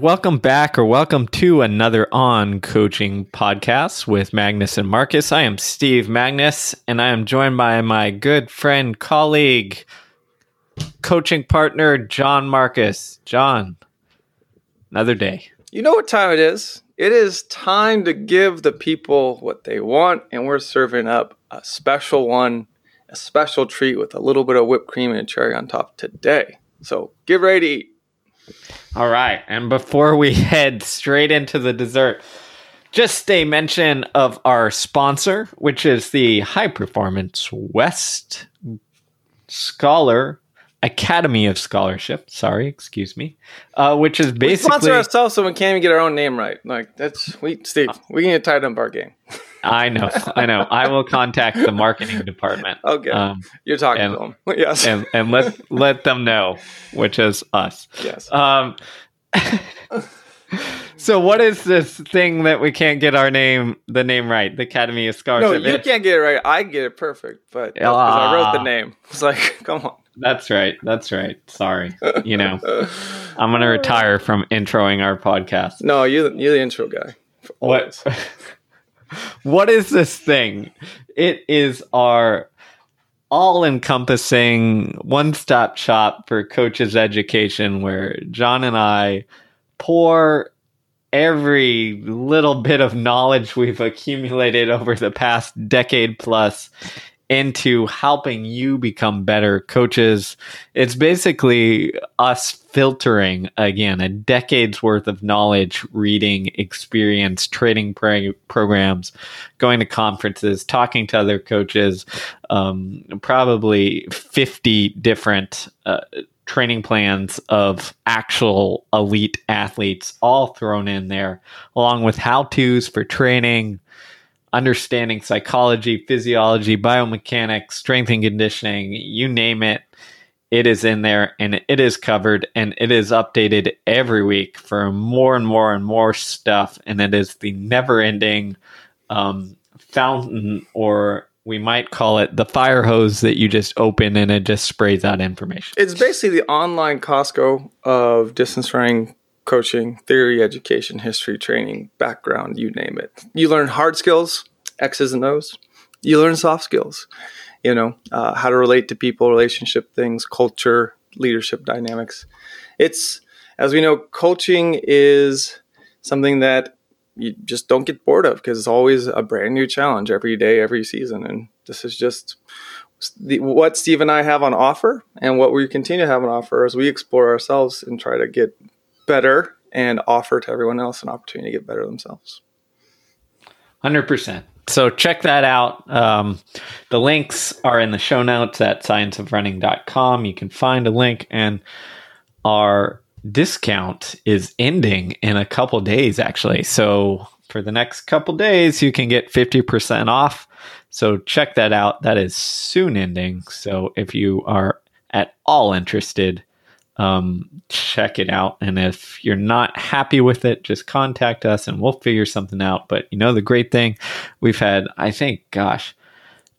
welcome back or welcome to another On Coaching podcast with Magness and Marcus. I am Steve Magness and I am joined by my good friend, colleague, coaching partner, John Marcus. John, another day. You know what time it is? It is time to give the people what they want, and we're serving up a special one, a special treat with a little bit of whipped cream and a cherry on top today. So get ready to eat. All right. And before we head straight into the dessert, just a mention of our sponsor, which is the High Performance West Scholar Academy of Scholarship. Sorry, excuse me. Uh, which is basically we sponsor ourselves, so we can't even get our own name right. Like that's we, Steve. We can get tied up our game. I know, I know. I will contact the marketing department. Okay, um, you're talking and, to them. Yes, and and let let them know, which is us. Yes. Um. so what is this thing that we can't get our name the name right the academy of scholarship no you can't get it right i get it perfect but uh, i wrote the name it's like come on that's right that's right sorry you know i'm gonna retire from introing our podcast no you you're the intro guy what what is this thing? It is our all encompassing one stop shop for coaches education where John and I pour every little bit of knowledge we've accumulated over the past decade plus into helping you become better coaches. It's basically us filtering again a decade's worth of knowledge, reading, experience, training programs, going to conferences, talking to other coaches, um, probably 50 different uh, training plans of actual elite athletes all thrown in there, along with how to's for training, understanding psychology, physiology, biomechanics, strength and conditioning, you name it. It is in there and it is covered and it is updated every week for more and more and more stuff. And it is the never ending um, fountain or we might call it the fire hose that you just open and it just sprays out information. It's basically the online Costco of distance running coaching, theory, education, history, training, background, you name it. You learn hard skills, X's and O's. You learn soft skills, you know, uh, how to relate to people, relationship things, culture, leadership dynamics. It's, as we know, coaching is something that you just don't get bored of because it's always a brand new challenge every day, every season. And this is just the, what Steve and I have on offer and what we continue to have on offer as we explore ourselves and try to get better and offer to everyone else an opportunity to get better themselves. 100%. So check that out. Um, the links are in the show notes at scienceofrunning.com. You can find a link and our discount is ending in a couple days actually. So for the next couple days you can get 50% off. So check that out. That is soon ending. So if you are at all interested, um, check it out. And if you're not happy with it, just contact us and we'll figure something out. But you know, the great thing we've had, I think, gosh,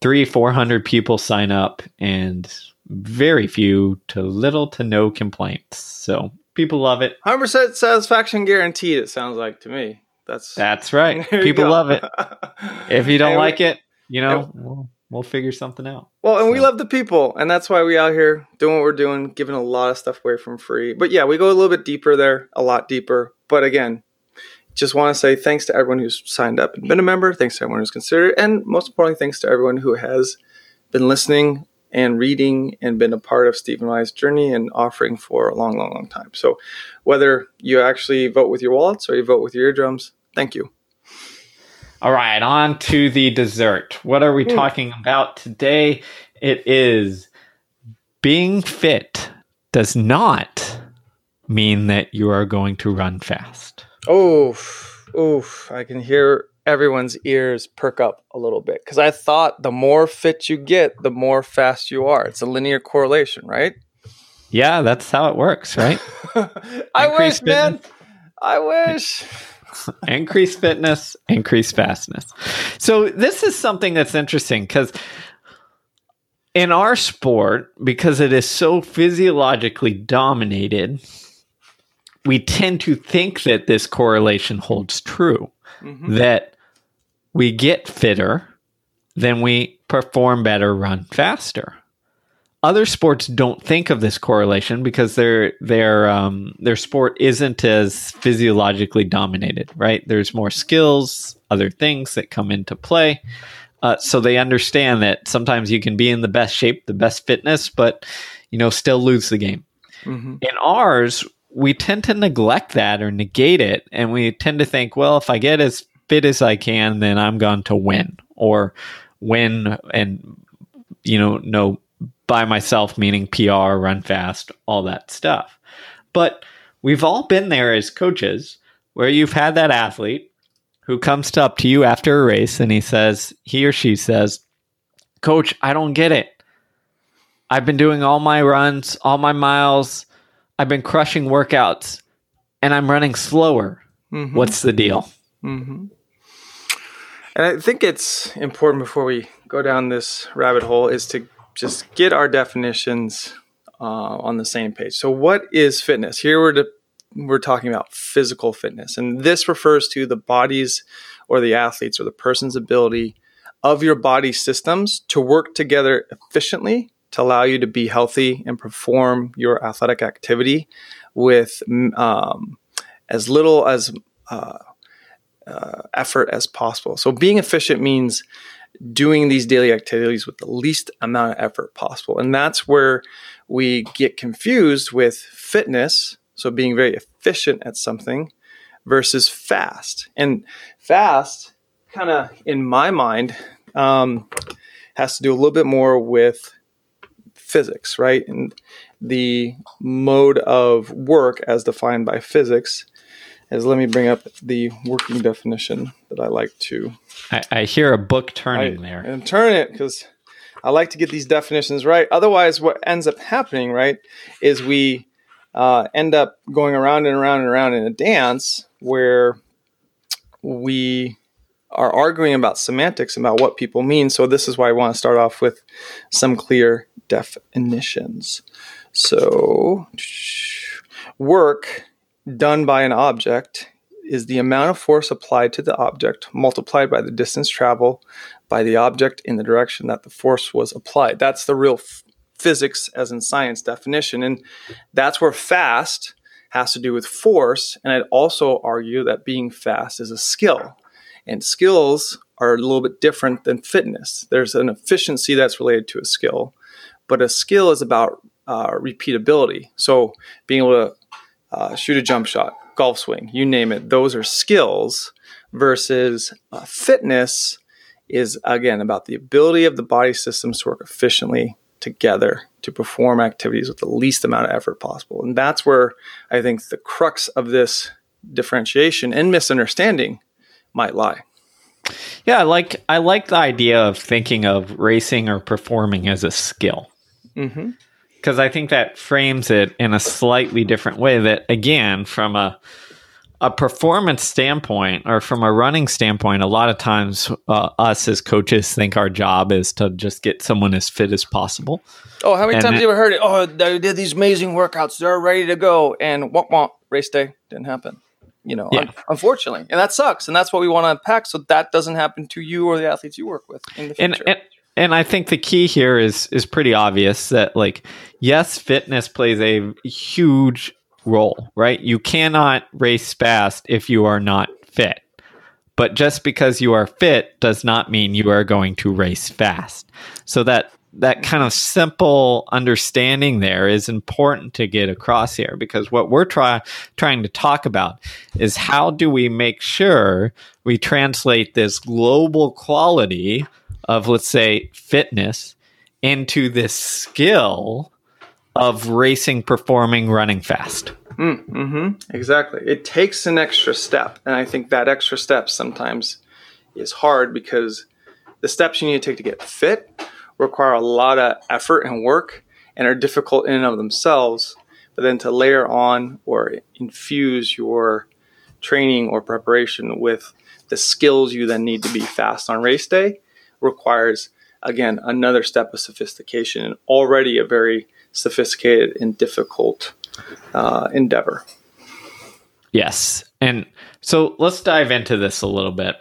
three, 400 people sign up and very few to little to no complaints. So people love it. 100% satisfaction guaranteed, it sounds like to me. That's That's right. People love it. If you don't like it, you know, we'll, figure something out. Well, and so. we love the people, and that's why we out here doing what we're doing, giving a lot of stuff away from free. But yeah, we go a little bit deeper there, a lot deeper. But again, just want to say thanks to everyone who's signed up and been a member. Thanks to everyone who's considered, and most importantly, thanks to everyone who has been listening and reading and been a part of Steve and I's journey and offering for a long, long, long time. So whether you actually vote with your wallets or you vote with your eardrums, thank you. All right, on to the dessert. What are we mm. talking about today? It is being fit does not mean that you are going to run fast. Oh, oof. I can hear everyone's ears perk up a little bit because I thought the more fit you get, the more fast you are. It's a linear correlation, right? Yeah, that's how it works, right? I wish, man. I wish. increase fitness, increase fastness. So this is something that's interesting because in our sport, because it is so physiologically dominated, we tend to think that this correlation holds true Mhm. that we get fitter, then we perform better, run faster. Other sports don't think of this correlation because their their um, their sport isn't as physiologically dominated, right? There's more skills, other things that come into play, uh, so they understand that sometimes you can be in the best shape, the best fitness, but you know still lose the game. Mhm. In ours, we tend to neglect that or negate it, and we tend to think, well, if I get as fit as I can, then I'm going to win or win and you know know by myself meaning PR, run fast, all that stuff. But we've all been there as coaches where you've had that athlete who comes up to you after a race and he says, he or she says, Coach, I don't get it. I've been doing all my runs, all my miles. I've been crushing workouts and I'm running slower. Mhm. What's the deal? hmm And I think it's important before we go down this rabbit hole is to just get our definitions uh, on the same page. So, what is fitness? Here we're to, we're talking about physical fitness, and this refers to the body's or the athlete's or the person's ability of your body systems to work together efficiently to allow you to be healthy and perform your athletic activity with um, as little as uh, uh, effort as possible. So being efficient means doing these daily activities with the least amount of effort possible. And that's where we get confused with fitness, so being very efficient at something versus fast. And fast kind of in my mind um, has to do a little bit more with physics, right? And the mode of work as defined by physics is let me bring up the working definition that I like to I, I hear a book turning I- there. and turn it because I like to get these definitions right. Otherwise, what ends up happening, right, is we uh, end up going around and around and around in a dance where we are arguing about semantics about what people mean. So this is why I want to start off with some clear definitions. So work done by an object is the amount of force applied to the object multiplied by the distance traveled by the object in the direction that the force was applied. That's the real f- physics, as in science definition. And that's where fast has to do with force. And I'd also argue that being fast is a skill. And skills are a little bit different than fitness. There's an efficiency that's related to a skill, but a skill is about uh, repeatability. So being able to uh, shoot a jump shot, golf swing, you name it, those are skills versus uh, fitness is again about the ability of the body systems to work efficiently together to perform activities with the least amount of effort possible. And that's where I think the crux of this differentiation and misunderstanding might lie. Yeah, I like I like the idea of thinking of racing or performing as a skill. Mm-hmm. Because I think that frames it in a slightly different way. That again, from a a performance standpoint or from a running standpoint, a lot of times uh, us as coaches think our job is to just get someone as fit as possible. Oh, how many And times have you ever heard it? Oh, they did these amazing workouts. They're ready to go. And womp womp, race day didn't happen. You know, Yeah. un- unfortunately. And that sucks. And that's what we want to unpack so that doesn't happen to you or the athletes you work with in the future. and and I think the key here is is pretty obvious that like yes, fitness plays a huge role, right? You cannot race fast if you are not fit. But just because you are fit does not mean you are going to race fast. So that that kind of simple understanding there is important to get across here because what we're try, trying to talk about is how do we make sure we translate this global quality of let's say fitness into this skill of racing performing running fast Mm-hmm. Exactly. It takes an extra step. And I think that extra step sometimes is hard because the steps you need to take to get fit require a lot of effort and work and are difficult in and of themselves. But then to layer on or infuse your training or preparation with the skills you then need to be fast on race day requires, again, another step of sophistication and already a very sophisticated and difficult uh, endeavor. Yes. And so let's dive into this a little bit.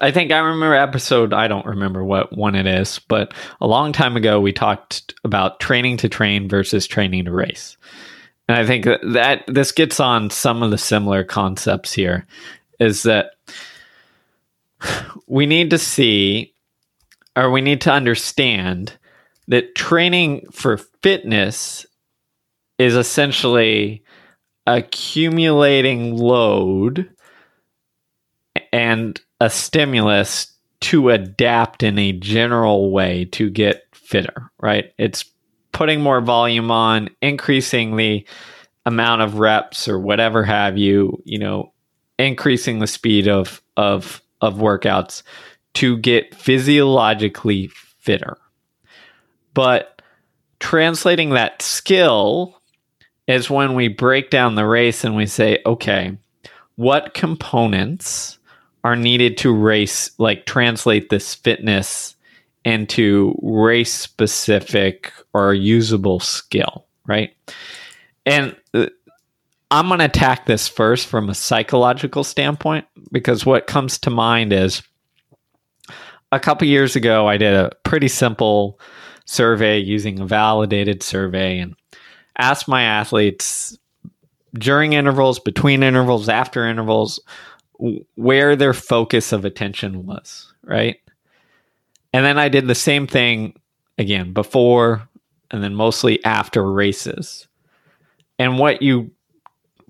I think I remember episode, I don't remember what one it is, but a long time ago we talked about training to train versus training to race. And I think that, that this gets on some of the similar concepts here is that we need to see or we need to understand that training for fitness is essentially accumulating load and a stimulus to adapt in a general way to get fitter, right? It's putting more volume on, increasing the amount of reps or whatever have you, you know, increasing the speed of of of workouts to get physiologically fitter. But translating that skill is when we break down the race and we say, okay, what components are needed to race, like translate this fitness into race specific or usable skill, right? And uh, I'm going to attack this first from a psychological standpoint because what comes to mind is a couple years ago, I did a pretty simple survey using a validated survey and asked my athletes during intervals, between intervals, after intervals, where their focus of attention was, right? And then I did the same thing again before and then mostly after races. And what you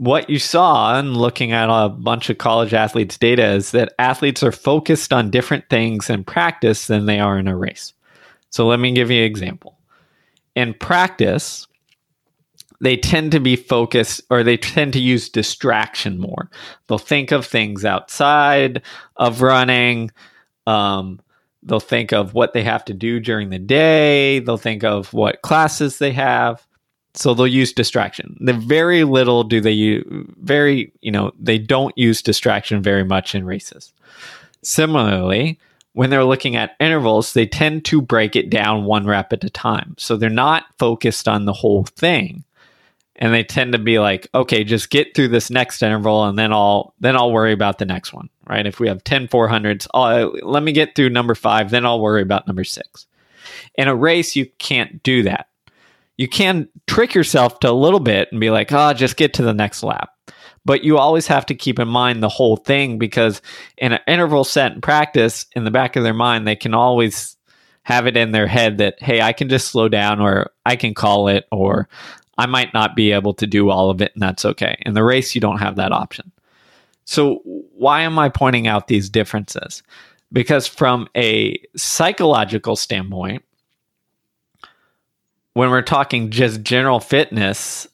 what you saw in looking at a bunch of college athletes' data is that athletes are focused on different things in practice than they are in a race. So let me give you an example. In practice, they tend to be focused or they tend to use distraction more. They'll think of things outside of running. Um, they'll think of what they have to do during the day. They'll think of what classes they have. So they'll use distraction. The very little do they use, very, you know, they don't use distraction very much in races. Similarly, when they're looking at intervals, they tend to break it down one rep at a time. So they're not focused on the whole thing and they tend to be like, okay, just get through this next interval, and then I'll then I'll worry about the next one, right? If we have 10 400s, I'll, uh, let me get through number five, then I'll worry about number six. In a race, you can't do that. You can trick yourself to a little bit and be like, oh, just get to the next lap. But you always have to keep in mind the whole thing because in an interval set in practice, in the back of their mind, they can always have it in their head that, hey, I can just slow down or I can call it or I might not be able to do all of it, and that's okay. In the race, you don't have that option. So, why am I pointing out these differences? Because, from a psychological standpoint, when we're talking just general fitness,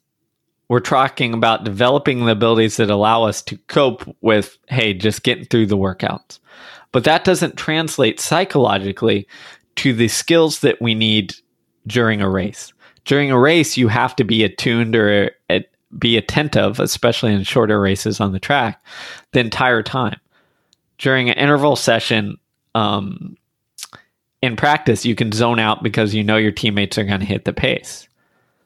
we're talking about developing the abilities that allow us to cope with, hey, just getting through the workouts. But that doesn't translate psychologically to the skills that we need during a race during a race, you have to be attuned or at, be attentive, especially in shorter races on the track, the entire time. During an interval session, um, in practice, you can zone out because you know your teammates are going to hit the pace.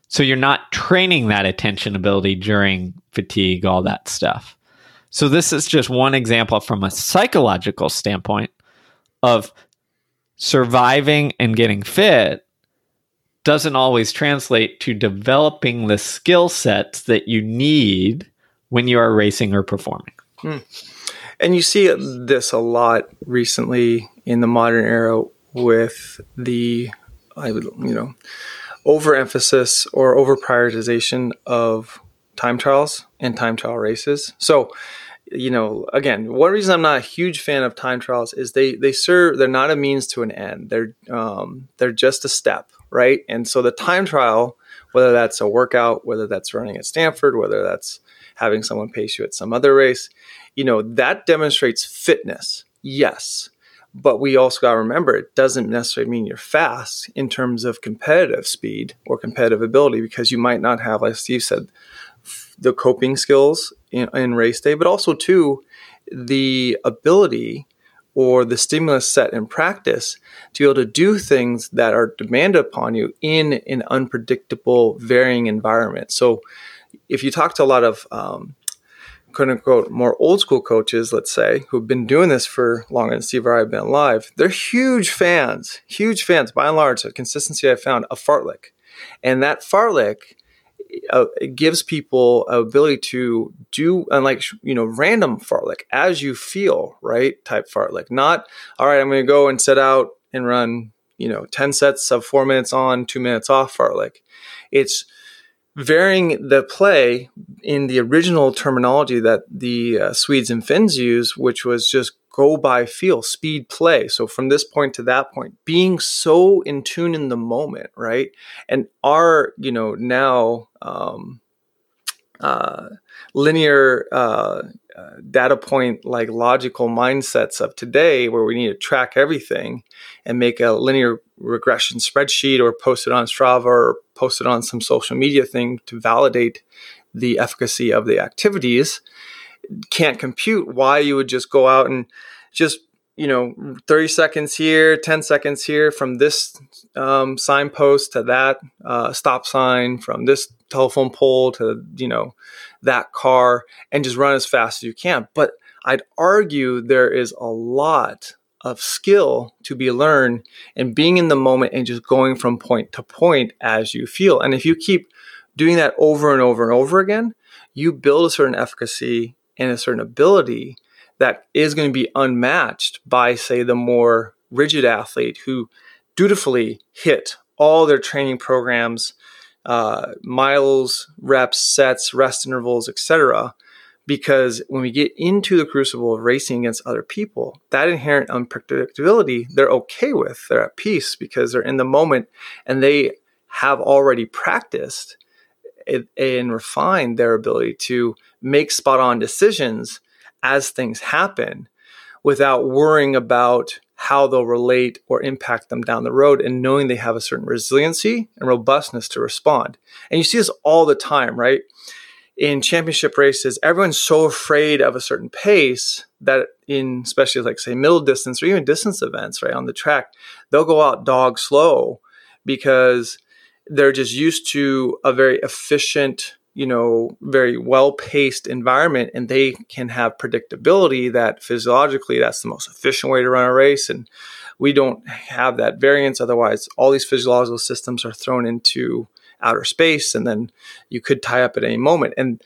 So you're not training that attention ability during fatigue, all that stuff. So this is just one example from a psychological standpoint of surviving and getting fit doesn't always translate to developing the skill sets that you need when you are racing or performing. Hmm. And you see this a lot recently in the modern era with the, I would, you know, overemphasis or over prioritization of time trials and time trial races. So, you know, again, one reason I'm not a huge fan of time trials is they they serve they're not a means to an end. They're um, they're just a step right? And so the time trial, whether that's a workout, whether that's running at Stanford, whether that's having someone pace you at some other race, you know, that demonstrates fitness. Yes. But we also got to remember it doesn't necessarily mean you're fast in terms of competitive speed or competitive ability because you might not have, like Steve said, the coping skills in, in race day, but also, too, the ability or the stimulus set in practice to be able to do things that are demanded upon you in an unpredictable, varying environment. So, if you talk to a lot of um, quote unquote more old school coaches, let's say, who've been doing this for longer than Steve or I have been alive, they're huge fans, huge fans by and large. The consistency I found a fartlek, and that fartlek uh, gives people ability to do unlike you know random fartlek as you feel right type fartlek. Not all right. I'm going to go and set out and run you know 10 sets of four minutes on, two minutes off fartlek. It's varying the play in the original terminology that the uh, Swedes and Finns use, which was just go by feel, speed play. So from this point to that point, being so in tune in the moment, right? And our, you know, now um, uh, linear uh, uh, data point like logical mindsets of today where we need to track everything and make a linear regression spreadsheet or post it on Strava or post it on some social media thing to validate the efficacy of the activities can't compute why you would just go out and just you know 30 seconds here 10 seconds here from this um, signpost to that uh, stop sign from this telephone pole to you know that car and just run as fast as you can. But i'd argue there is a lot of skill to be learned and being in the moment and just going from point to point as you feel. And if you keep doing that over and over and over again you build a certain efficacy and a certain ability that is going to be unmatched by, say, the more rigid athlete who dutifully hit all their training programs, uh, miles, reps, sets, rest intervals, etc. Because when we get into the crucible of racing against other people, that inherent unpredictability they're okay with. They're at peace because they're in the moment and they have already practiced and refined their ability to make spot on decisions as things happen without worrying about how they'll relate or impact them down the road and knowing they have a certain resiliency and robustness to respond. And you see this all the time, right? In championship races, everyone's so afraid of a certain pace that in especially like say middle distance or even distance events, right, on the track, they'll go out dog slow because they're just used to a very efficient you know, very well paced environment and they can have predictability that physiologically that's the most efficient way to run a race. And we don't have that variance. Otherwise, all these physiological systems are thrown into outer space and then you could tie up at any moment. And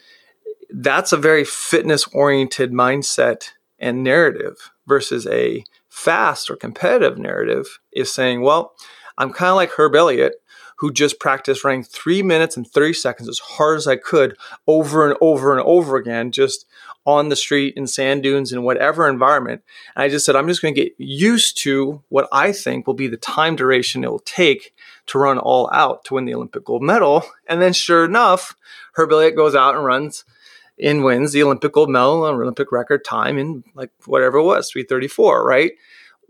that's a very fitness oriented mindset and narrative versus a fast or competitive narrative is saying, well, I'm kind of like Herb Elliott who just practiced running three minutes and 30 seconds as hard as I could over and over and over again, just on the street in sand dunes in whatever environment. And I just said, I'm just going to get used to what I think will be the time duration it will take to run all out to win the Olympic gold medal. And then sure enough, Herb Elliott goes out and runs and wins the Olympic gold medal, and Olympic record time in like whatever it was, 334, right?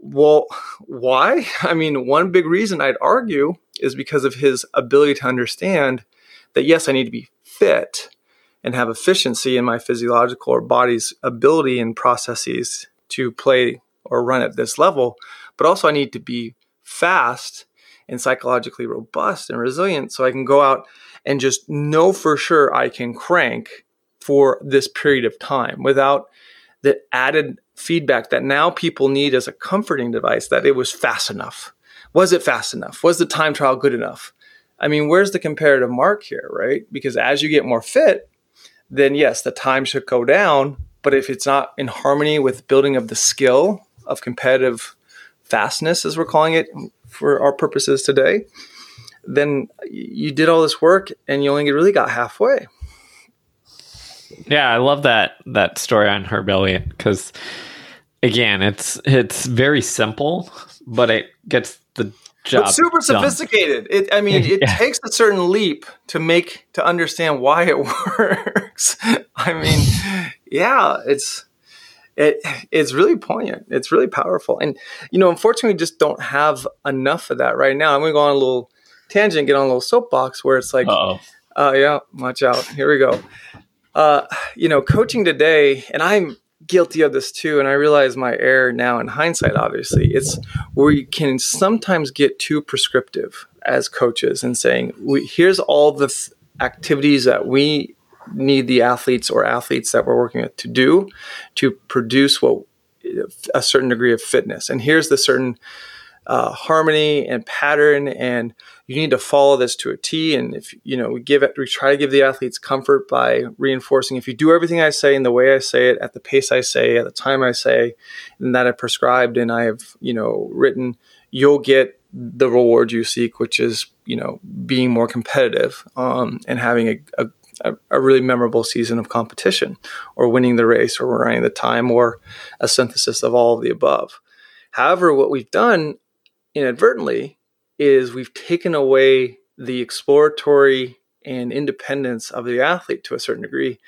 Well, why? I mean, one big reason I'd argue is because of his ability to understand that yes, I need to be fit and have efficiency in my physiological or body's ability and processes to play or run at this level, but also I need to be fast and psychologically robust and resilient so I can go out and just know for sure I can crank for this period of time without the added feedback that now people need as a comforting device that it was fast enough. Was it fast enough? Was the time trial good enough? I mean, where's the comparative mark here, right? Because as you get more fit, then yes, the time should go down. But if it's not in harmony with building of the skill of competitive fastness, as we're calling it for our purposes today, then you did all this work and you only really got halfway. Yeah, I love that that story on Herb Elliott because again, it's it's very simple, but it gets the job. But super sophisticated. It, I mean, it yeah. takes a certain leap to make to understand why it works. I mean, yeah, it's it it's really poignant. It's really powerful, and you know, unfortunately, we just don't have enough of that right now. I'm going to go on a little tangent, get on a little soapbox where it's like, oh, uh, yeah, watch out. Here we go. Uh, you know, coaching today, and I'm guilty of this too, and I realize my error now in hindsight, obviously. It's where you can sometimes get too prescriptive as coaches and saying, we, here's all the th- activities that we need the athletes or athletes that we're working with to do to produce what a certain degree of fitness. And here's the certain uh, harmony and pattern, and you need to follow this to a T. And if you know, we give it, we try to give the athletes comfort by reinforcing. If you do everything I say in the way I say it, at the pace I say, at the time I say, and that I prescribed, and I have you know written, you'll get the reward you seek, which is you know being more competitive um, and having a, a a, a, really memorable season of competition, or winning the race, or running the time, or a synthesis of all of the above. However, what we've done inadvertently is we've taken away the exploratory and independence of the athlete to a certain degree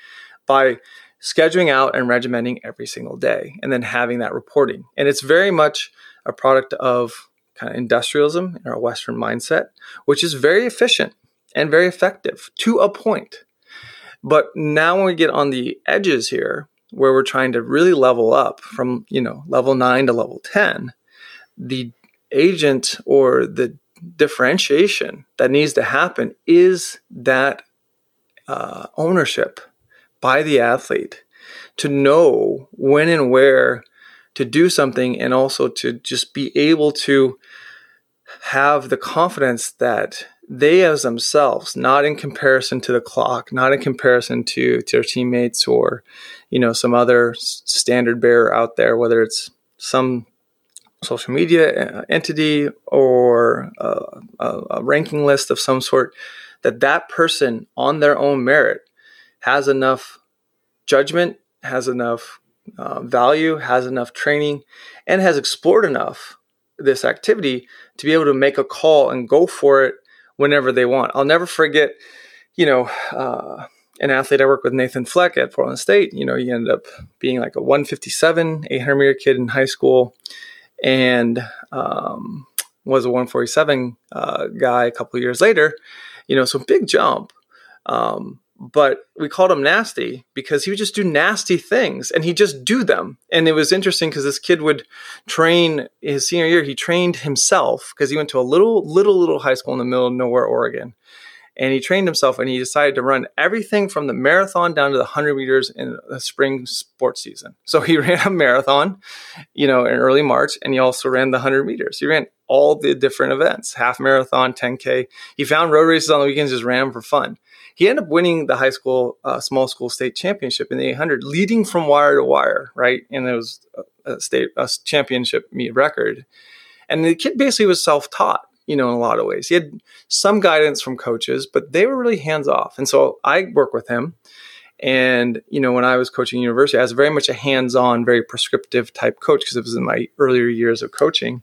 by scheduling out and regimenting every single day and then having that reporting. And it's very much a product of kind of industrialism in our Western mindset, which is very efficient and very effective to a point. But now when we get on the edges here, where we're trying to really level up from, you know, level nine to level 10, the agent or the differentiation that needs to happen is that uh, ownership by the athlete to know when and where to do something and also to just be able to have the confidence that they as themselves not in comparison to the clock not in comparison to, to their teammates or you know some other standard bearer out there whether it's some social media uh, entity or a, a, ranking list of some sort that that person on their own merit has enough judgment has enough uh, value has enough training and has explored enough this activity to be able to make a call and go for it whenever they want. I'll never forget you know uh, an athlete I worked with, Nathan Fleck at Portland State, you know, he ended up being like a 157, 800 meter kid in high school and um, was a 147 uh, guy a couple years later. You know, so big jump. Um, but we called him nasty because he would just do nasty things and he'd just do them. And it was interesting because this kid would train his senior year, he trained himself because he went to a little, little, little high school in the middle of nowhere, Oregon and he trained himself and he decided to run everything from the marathon down to the 100 meters in the spring sports season. So he ran a marathon, you know, in early March and he also ran the 100 meters. He ran all the different events, half marathon, 10K. He found road races on the weekends, just ran them for fun. He ended up winning the high school, uh, small school state championship in the 800, leading from wire to wire, right? And it was a state a championship meet record. And the kid basically was self taught you know, in a lot of ways. He had some guidance from coaches, but they were really hands off. And so I work with him. And, you know, when I was coaching university, I was very much a hands on, very prescriptive type coach because it was in my earlier years of coaching.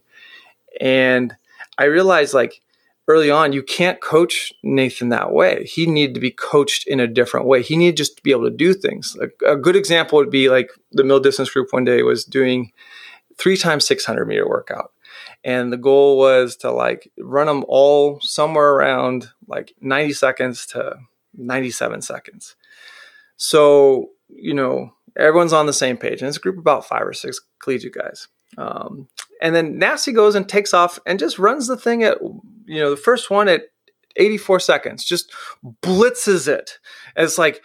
And I realized like early on, you can't coach Nathan that way. He needed to be coached in a different way. He needed just to be able to do things. A, a good example would be like the middle distance group one day was doing three times 600 meter workout and the goal was to like run them all somewhere around like 90 seconds to 97 seconds. So you know everyone's on the same page and it's a group of about five or six collegiate guys. Um, and then nasty goes and takes off and just runs the thing at you know the first one at 84 seconds just blitzes it. And it's like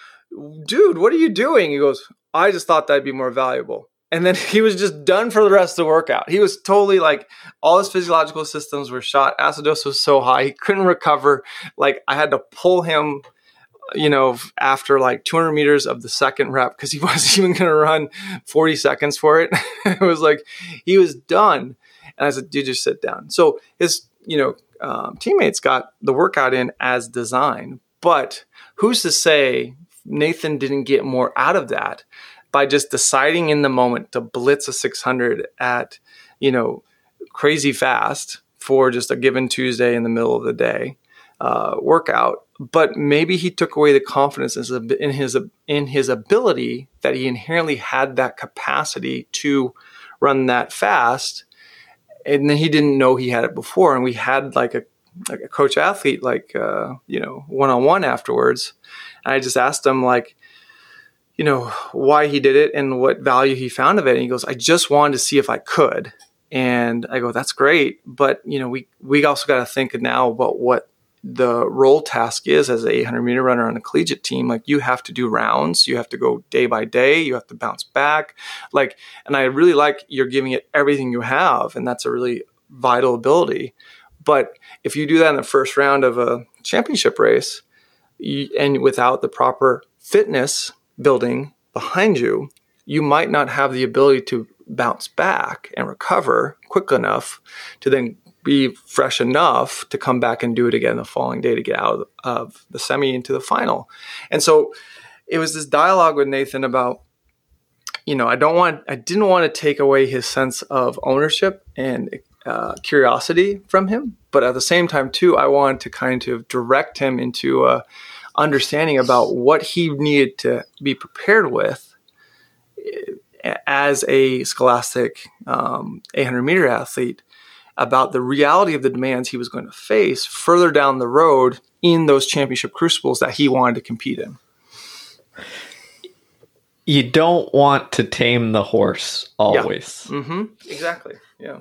dude what are you doing? He goes i just thought that'd be more valuable and then he was just done for the rest of the workout. He was totally like all his physiological systems were shot. Acidosis was so high he couldn't recover. Like I had to pull him, you know, after like 200 meters of the second rep because he wasn't even going to run 40 seconds for it. it was like he was done. And I said, "Dude, just sit down." So his, you know, um, teammates got the workout in as designed, but who's to say Nathan didn't get more out of that? By just deciding in the moment to blitz a 600 at, you know, crazy fast for just a given Tuesday in the middle of the day uh, workout. But maybe he took away the confidence in his in his ability that he inherently had that capacity to run that fast, and then he didn't know he had it before. And we had like a like a coach athlete like uh, you know one on one afterwards, and I just asked him like you know, why he did it and what value he found of it. And he goes, I just wanted to see if I could. And I go, that's great. But, you know, we, we also got to think now about what the role task is as a 800 meter runner on a collegiate team like you have to do rounds you have to go day by day you have to bounce back like and i really like you're giving it everything you have and that's a really vital ability but if you do that in the first round of a championship race you, and without the proper fitness building behind you you might not have the ability to bounce back and recover quick enough to then be fresh enough to come back and do it again the following day to get out of the semi into the final. And so it was this dialogue with Nathan about, you know, I don't want, I didn't want to take away his sense of ownership and uh, curiosity from him, but at the same time too, I wanted to kind of direct him into a understanding about what he needed to be prepared with eh, as a scholastic um, 800 meter athlete about the reality of the demands he was going to face further down the road in those championship crucibles that he wanted to compete in. You don't want to tame the horse always. Yeah. Mm-hmm. Exactly. Yeah.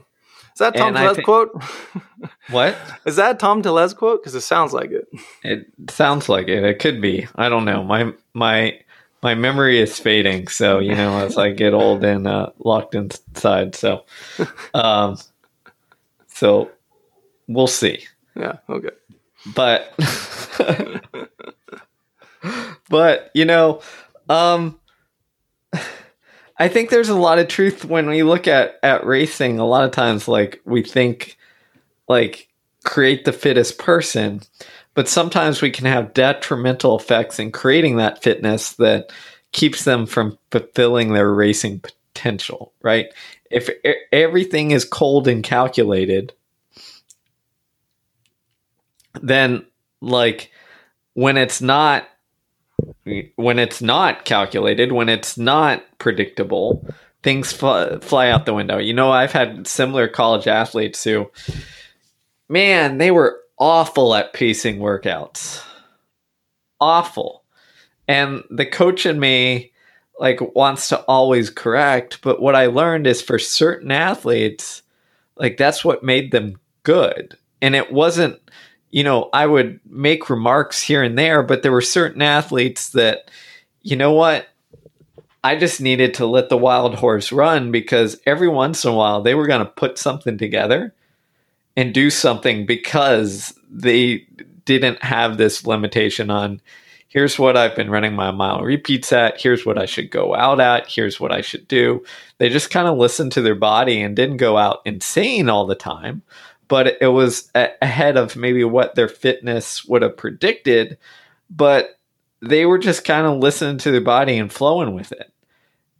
Is that Tom Tellez quote? what? Is that Tom Tellez quote? Because it sounds like it. It sounds like it. It could be. I don't know. My my my memory is fading. So you know, as I get old and uh, locked inside. So, um, so we'll see. Yeah, okay. But but you know, um I think there's a lot of truth when we look at at racing. A lot of times like we think like create the fittest person, but sometimes we can have detrimental effects in creating that fitness that keeps them from fulfilling their racing potential, right? if everything is cold and calculated, then like when it's not when it's not calculated, when it's not predictable, things fly, fly out the window. You know, I've had similar college athletes who, man, they were awful at pacing workouts. Awful. And the coach in me like wants to always correct, but what I learned is for certain athletes, like that's what made them good. And it wasn't, you know, I would make remarks here and there, but there were certain athletes that, you know what, I just needed to let the wild horse run because every once in a while they were going to put something together and do something because they didn't have this limitation on here's what I've been running my mile repeats at. Here's what I should go out at. Here's what I should do. They just kind of listened to their body and didn't go out insane all the time, but it was a- ahead of maybe what their fitness would have predicted. But they were just kind of listening to their body and flowing with it.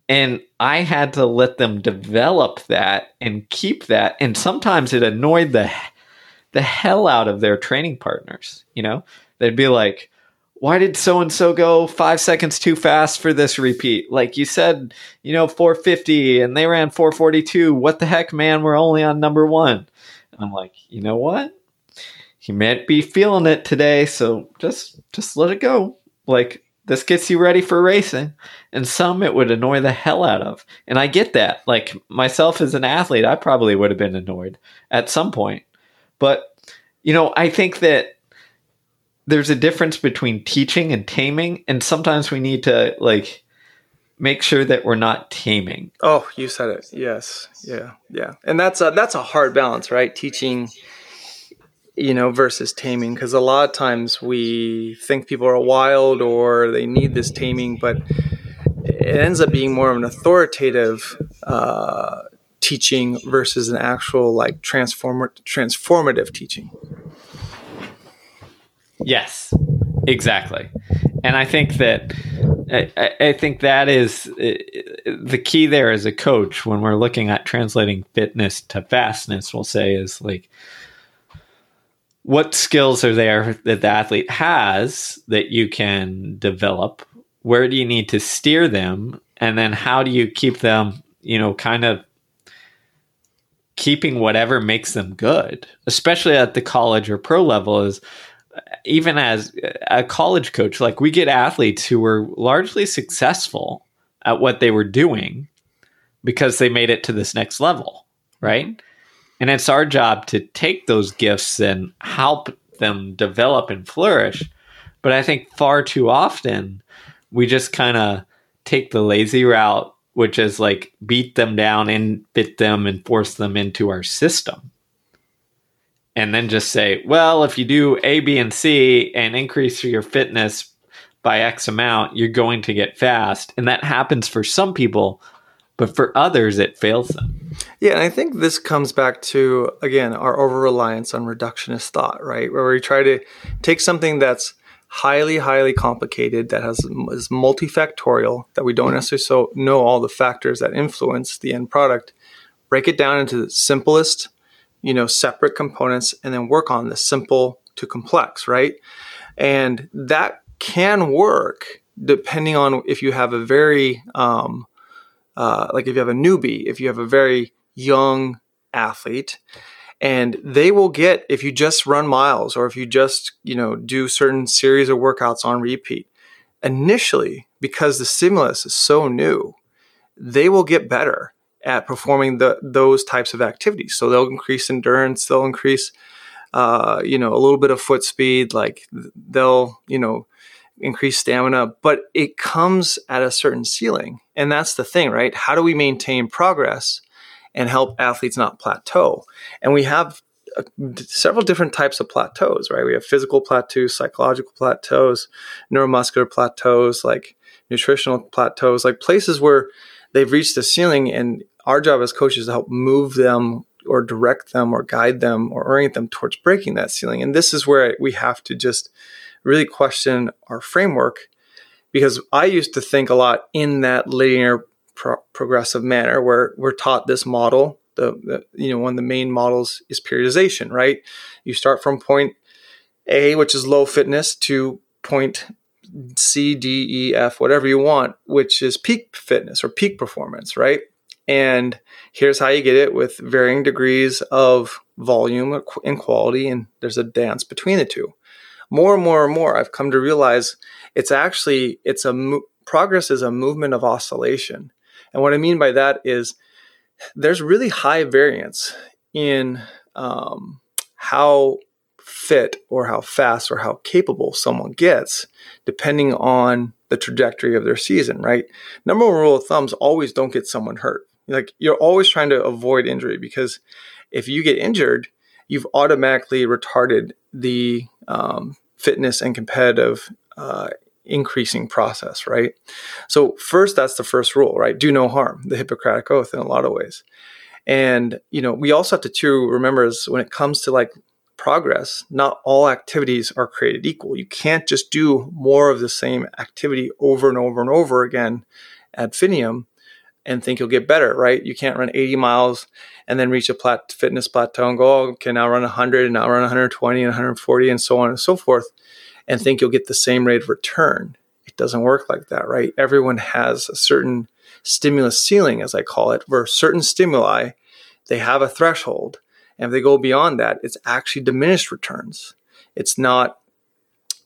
And I had to let them develop that and keep that. And sometimes it annoyed the the hell out of their training partners. You know, they'd be like, why did so and so go five seconds too fast for this repeat? Like you said, you know, 450 and they ran 442. What the heck, man? We're only on number one. I'm like, you know what? He might be feeling it today, so just just let it go. Like this gets you ready for racing. And some it would annoy the hell out of. And I get that. Like myself as an athlete, I probably would have been annoyed at some point. But you know, I think that there's a difference between teaching and taming, and sometimes we need to like make sure that we're not taming. Oh, you said it. Yes. Yeah. Yeah. And that's a that's a hard balance, right? Teaching you know versus taming because a lot of times we think people are wild or they need this taming, but it ends up being more of an authoritative uh, teaching versus an actual like transform transformative teaching. Yes, exactly. And I think that I, I, think that is the key there as a coach when we're looking at translating fitness to fastness. We'll say is like, what skills are there that the athlete has that you can develop? Where do you need to steer them? And then how do you keep them, you know, kind of keeping whatever makes them good, especially at the college or pro level is even as a college coach, like we get athletes who were largely successful at what they were doing because they made it to this next level, right? And it's our job to take those gifts and help them develop and flourish. But I think far too often we just kind of take the lazy route, which is like beat them down and fit them and force them into our system. And then just say, well, if you do A, B, and C and increase your fitness by X amount, you're going to get fast. And that happens for some people, but for others, it fails them. Yeah, and I think this comes back to, again, our over reliance on reductionist thought, right? Where we try to take something that's highly, highly complicated, that has is multifactorial, that we don't necessarily so know all the factors that influence the end product, break it down into the simplest, you know, separate components, and then work on the simple to complex, right? And that can work depending on if you have a very um, uh, like if you have a newbie, if you have a very young athlete, and they will get if you just run miles or if you just you know do certain series of workouts on repeat initially because the stimulus is so new they will get better at performing the, those types of activities so they'll increase endurance they'll increase uh, you know a little bit of foot speed like they'll you know increase stamina, but it comes at a certain ceiling. And that's the thing, right? How do we maintain progress and help athletes not plateau? And we have uh, several different types of plateaus, right? We have physical plateaus, psychological plateaus, neuromuscular plateaus, like nutritional plateaus, like places where they've reached the ceiling. And our job as coaches to help move them or direct them or guide them or orient them towards breaking that ceiling. And this is where we have to just really question our framework because I used to think a lot in that linear pro- progressive manner where we're taught this model. The, the, you know one of the main models is periodization, right? You start from point A, which is low fitness, to point C, D, E, F, whatever you want, which is peak fitness or peak performance, right? And here's how you get it with varying degrees of volume and quality, and there's a dance between the two more and more and more, I've come to realize it's actually it's a mo- progress is a movement of oscillation, and what I mean by that is there's really high variance in um, how fit or how fast or how capable someone gets depending on the trajectory of their season, right? Number one rule of thumbs always don't get someone hurt. Like you're always trying to avoid injury because if you get injured, you've automatically retarded the um, fitness and competitive uh, increasing process, right? So, first, that's the first rule, right? Do no harm, the Hippocratic Oath in a lot of ways. And, you know, we also have to, too, remember is when it comes to like progress, not all activities are created equal. You can't just do more of the same activity over and over and over again ad infinitum and think you'll get better, right? You can't run 80 miles and then reach a plat- fitness plateau and go, oh, okay, now run 100 and now run 120 and 140 and so on and so forth and think you'll get the same rate of return. It doesn't work like that, right? Everyone has a certain stimulus ceiling, as I call it, where certain stimuli, they have a threshold. And if they go beyond that, it's actually diminished returns. It's not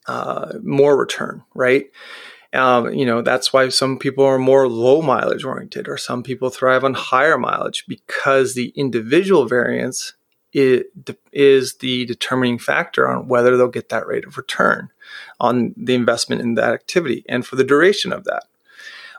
uh, more return, right? Um, you know, that's why some people are more low mileage oriented, or some people thrive on higher mileage because the individual variance is the determining factor on whether they'll get that rate of return on the investment in that activity and for the duration of that.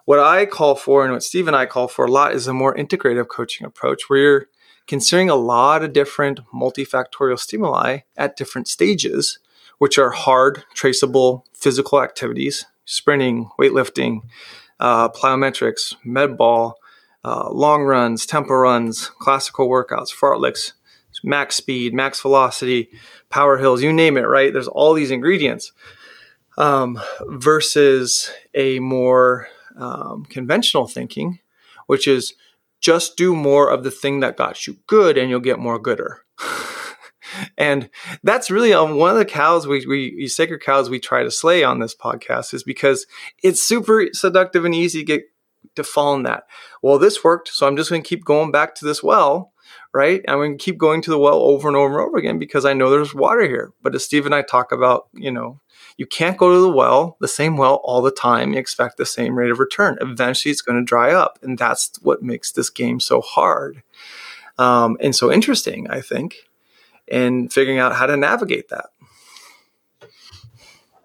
What I call for and what Steve and I call for a lot is a more integrative coaching approach where you're considering a lot of different multifactorial stimuli at different stages, which are hard, traceable physical activities sprinting, weightlifting, uh, plyometrics, med ball, uh, long runs, tempo runs, classical workouts, fartleks, max speed, max velocity, power hills, you name it, right? There's all these ingredients um, versus a more um, conventional thinking, which is just do more of the thing that got you good and you'll get more gooder. and that's really um, one of the cows we, we sacred cows we try to slay on this podcast is because it's super seductive and easy to get to fall in that. Well, this worked, so I'm just going to keep going back to this well, right? I'm going to keep going to the well over and over and over again because I know there's water here. But as Steve and I talk about, you know, you can't go to the well, the same well all the time. You expect the same rate of return. Eventually, it's going to dry up, and that's what makes this game so hard um, and so interesting. I think and figuring out how to navigate that.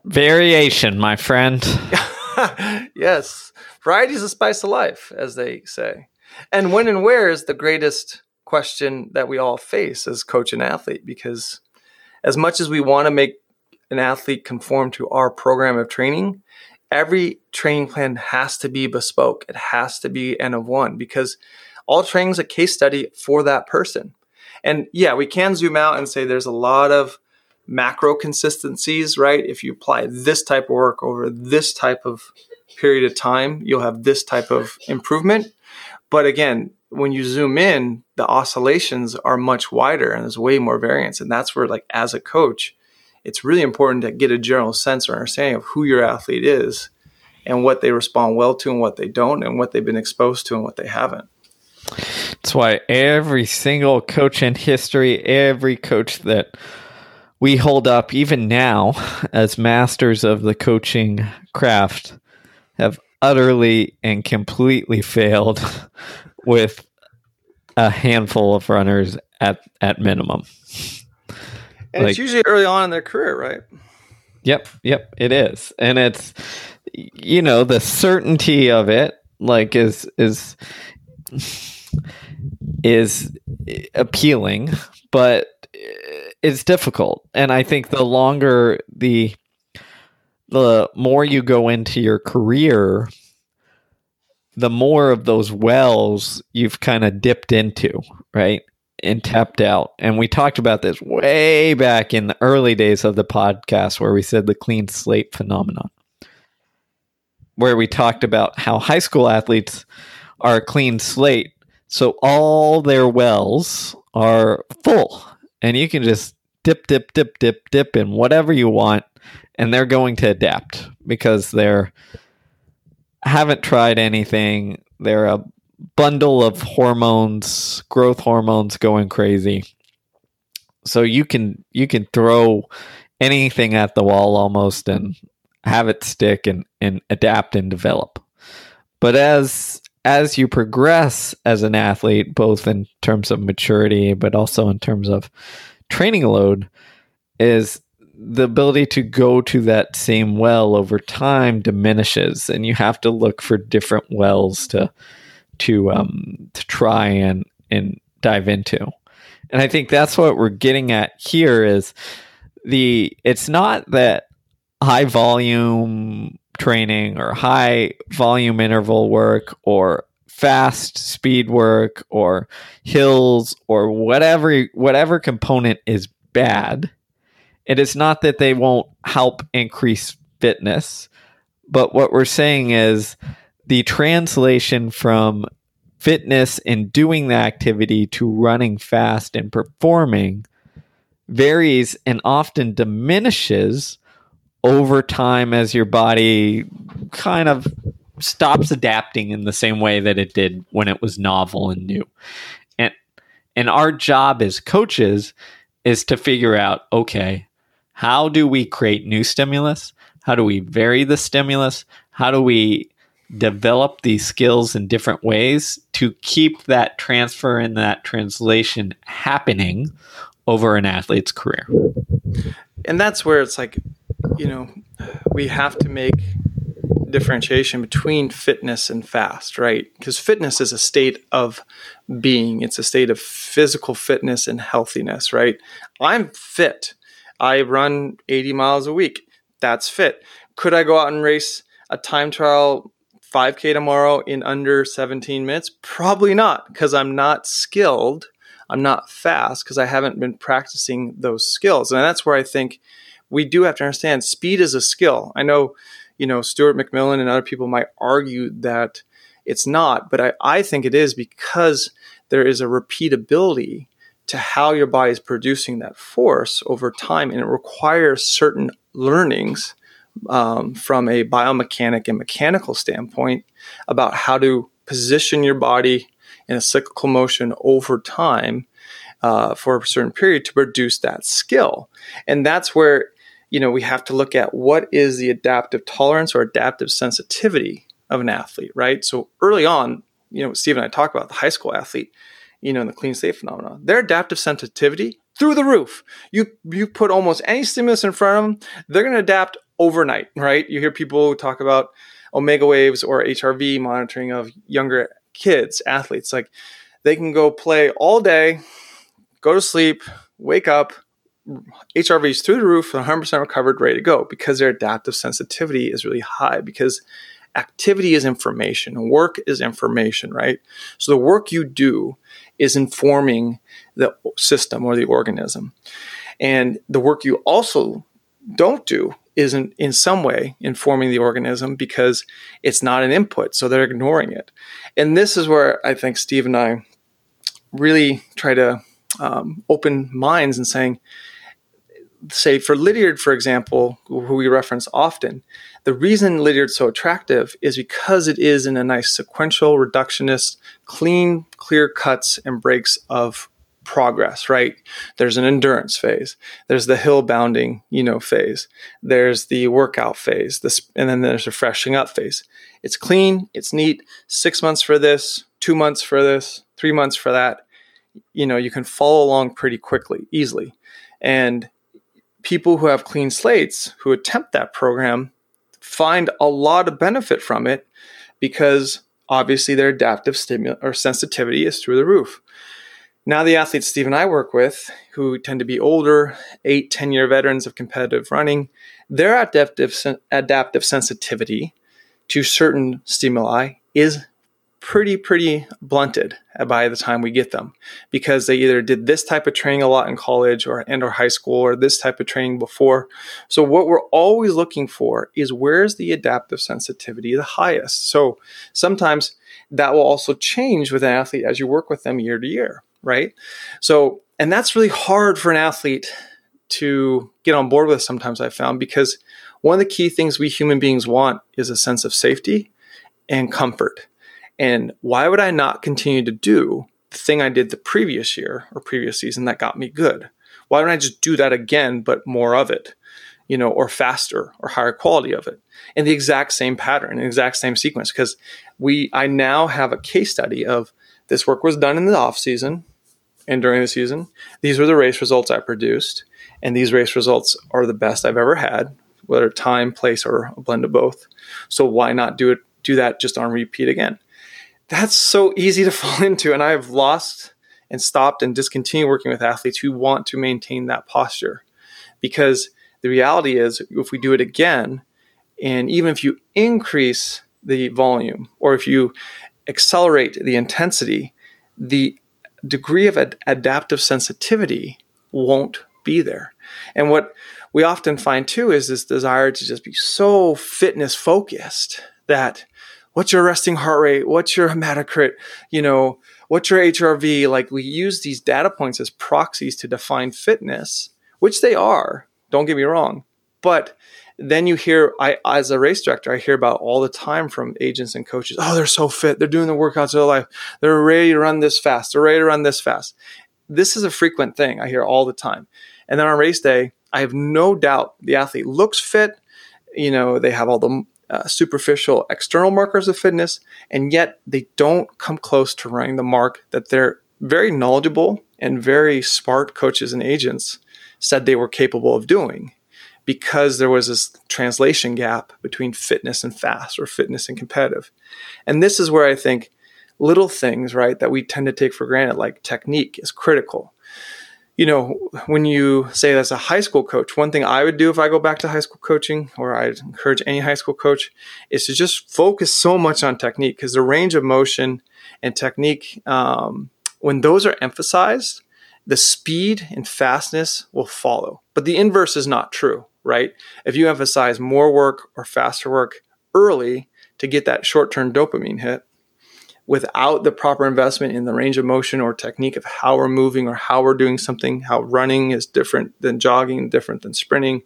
Variation, my friend. yes. Variety is the spice of life, as they say. And when and where is the greatest question that we all face as coach and athlete because as much as we want to make an athlete conform to our program of training, every training plan has to be bespoke. It has to be N of one because all training is a case study for that person. And yeah, we can zoom out and say there's a lot of macro consistencies, right? If you apply this type of work over this type of period of time, you'll have this type of improvement. But again, when you zoom in, the oscillations are much wider and there's way more variance. And that's where, like, as a coach, it's really important to get a general sense or understanding of who your athlete is and what they respond well to and what they don't, and what they've been exposed to and what they haven't. That's why every single coach in history, every coach that we hold up, even now, as masters of the coaching craft, have utterly and completely failed with a handful of runners at at minimum. And like, it's usually early on in their career, right? Yep, yep, it is. And it's you know, the certainty of it like is is is appealing, but it's difficult. And I think the longer the the more you go into your career, the more of those wells you've kind of dipped into, right? And tapped out. And we talked about this way back in the early days of the podcast where we said the clean slate phenomenon, where we talked about how high school athletes are a clean slate. So all their wells are full and you can just dip, dip, dip, dip, dip in whatever you want. And they're going to adapt because they're haven't tried anything. They're a bundle of hormones, growth hormones going crazy. So you can you can throw anything at the wall almost and have it stick and, and adapt and develop. But as as you progress as an athlete, both in terms of maturity but also in terms of training load, is the ability to go to that same well over time diminishes and you have to look for different wells to to um to try and and dive into. And i think that's what we're getting at here is the it's not that high volume training or high volume interval work or fast speed work or hills or whatever whatever component is bad it is not that they won't help increase fitness, but what we're saying is the translation from fitness and doing the activity to running fast and performing varies and often diminishes over time as your body kind of stops adapting in the same way that it did when it was novel and new. And and our job as coaches is to figure out okay, how do we create new stimulus? How do we vary the stimulus? How do we develop these skills in different ways to keep that transfer and that translation happening over an athlete's career? And that's where it's like, you know, we have to make differentiation between fitness and fast, right? Because fitness is a state of being, it's a state of physical fitness and healthiness, right? I'm fit. I run 80 miles a week. That's fit. Could I go out and race a time trial 5K tomorrow in under 17 minutes? Probably not because I'm not skilled. I'm not fast because I haven't been practicing those skills. And that's where I think we do have to understand speed is a skill. I know, you know, Stuart McMillan and other people might argue that it's not, but I, I think it is because there is a repeatability to how your body is producing that force over time. And it requires certain learnings um, from a biomechanic and mechanical standpoint about how to position your body in a cyclical motion over time uh, for a certain period to produce that skill. And that's where you know we have to look at what is the adaptive tolerance or adaptive sensitivity of an athlete, right? So early on, you know, Steve and I talk about the high school athlete you know, in the clean slate phenomenon. Their adaptive sensitivity through the roof. You you put almost any stimulus in front of them, they're going to adapt overnight, right? You hear people talk about omega waves or HRV monitoring of younger kids, athletes. Like they can go play all day, go to sleep, wake up, HRVs through the roof, 100% recovered, ready to go because their adaptive sensitivity is really high because activity is information, work is information, right? So the work you do is informing the system or the organism. And the work you also don't do is in, in some way informing the organism because it's not an input, so they're ignoring it. And this is where I think Steve and I really try to um, open minds and saying, say for Lydiard, for example, who we reference often, the reason Lydiard's so attractive is because it is in a nice sequential, reductionist, clean, clear cuts and breaks of progress, right? There's an endurance phase. There's the hill bounding, you know, phase. There's the workout phase. This, and then there's a freshening up phase. It's clean. It's neat. Six months for this, two months for this, three months for that. You know, you can follow along pretty quickly, easily. And people who have clean slates who attempt that program find a lot of benefit from it because obviously their adaptive stimulus or sensitivity is through the roof. Now, the athletes Steve and I work with, who tend to be older, eight, 10 year veterans of competitive running, their adaptive, adaptive sensitivity to certain stimuli is pretty pretty blunted by the time we get them because they either did this type of training a lot in college or and or high school or this type of training before. So what we're always looking for is where's the adaptive sensitivity the highest? So sometimes that will also change with an athlete as you work with them year to year right? So and that's really hard for an athlete to get on board with sometimes i found because one of the key things we human beings want is a sense of safety and comfort and why would I not continue to do the thing I did the previous year or previous season that got me good? Why don't I just do that again, but more of it, you know, or faster or higher quality of it in the exact same pattern, the exact same sequence? Because we, I now have a case study of this work was done in the off season and during the season. These were the race results I produced, and these race results are the best I've ever had, whether time, place, or a blend of both. So why not do it? Do that just on repeat again that's so easy to fall into. And I've lost and stopped and discontinued working with athletes who want to maintain that posture because the reality is if we do it again, and even if you increase the volume or if you accelerate the intensity, the degree of ad- adaptive sensitivity won't be there. And what we often find too is this desire to just be so fitness focused that what's your resting heart rate? What's your hematocrit? You know, what's your HRV? Like we use these data points as proxies to define fitness, which they are. Don't get me wrong. But then you hear, I as a race director, I hear about all the time from agents and coaches. Oh, they're so fit. They're doing the workouts of their life. They're ready to run this fast. They're ready to run this fast. This is a frequent thing I hear all the time. And then on race day, I have no doubt the athlete looks fit. You know, they have all the uh, superficial external markers of fitness, and yet they don't come close to running the mark that their very knowledgeable and very smart coaches and agents said they were capable of doing because there was this translation gap between fitness and fast or fitness and competitive. And this is where I think little things, right, that we tend to take for granted, like technique, is critical you know, when you say that's a high school coach, one thing I would do if I go back to high school coaching, or I'd encourage any high school coach, is to just focus so much on technique because the range of motion and technique, um, when those are emphasized, the speed and fastness will follow. But the inverse is not true, right? If you emphasize more work or faster work early to get that short term dopamine hit, without the proper investment in the range of motion or technique of how we're moving or how we're doing something, how running is different than jogging, different than sprinting,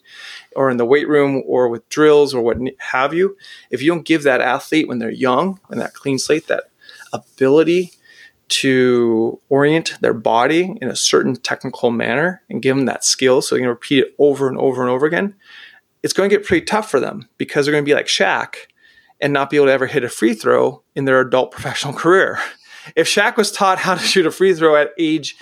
or in the weight room or with drills or what have you. If you don't give that athlete when they're young and that clean slate, that ability to orient their body in a certain technical manner and give them that skill so they can repeat it over and over and over again, it's going to get pretty tough for them because they're going to be like Shaq and not be able to ever hit a free throw in their adult professional career. If Shaq was taught how to shoot a free throw at age,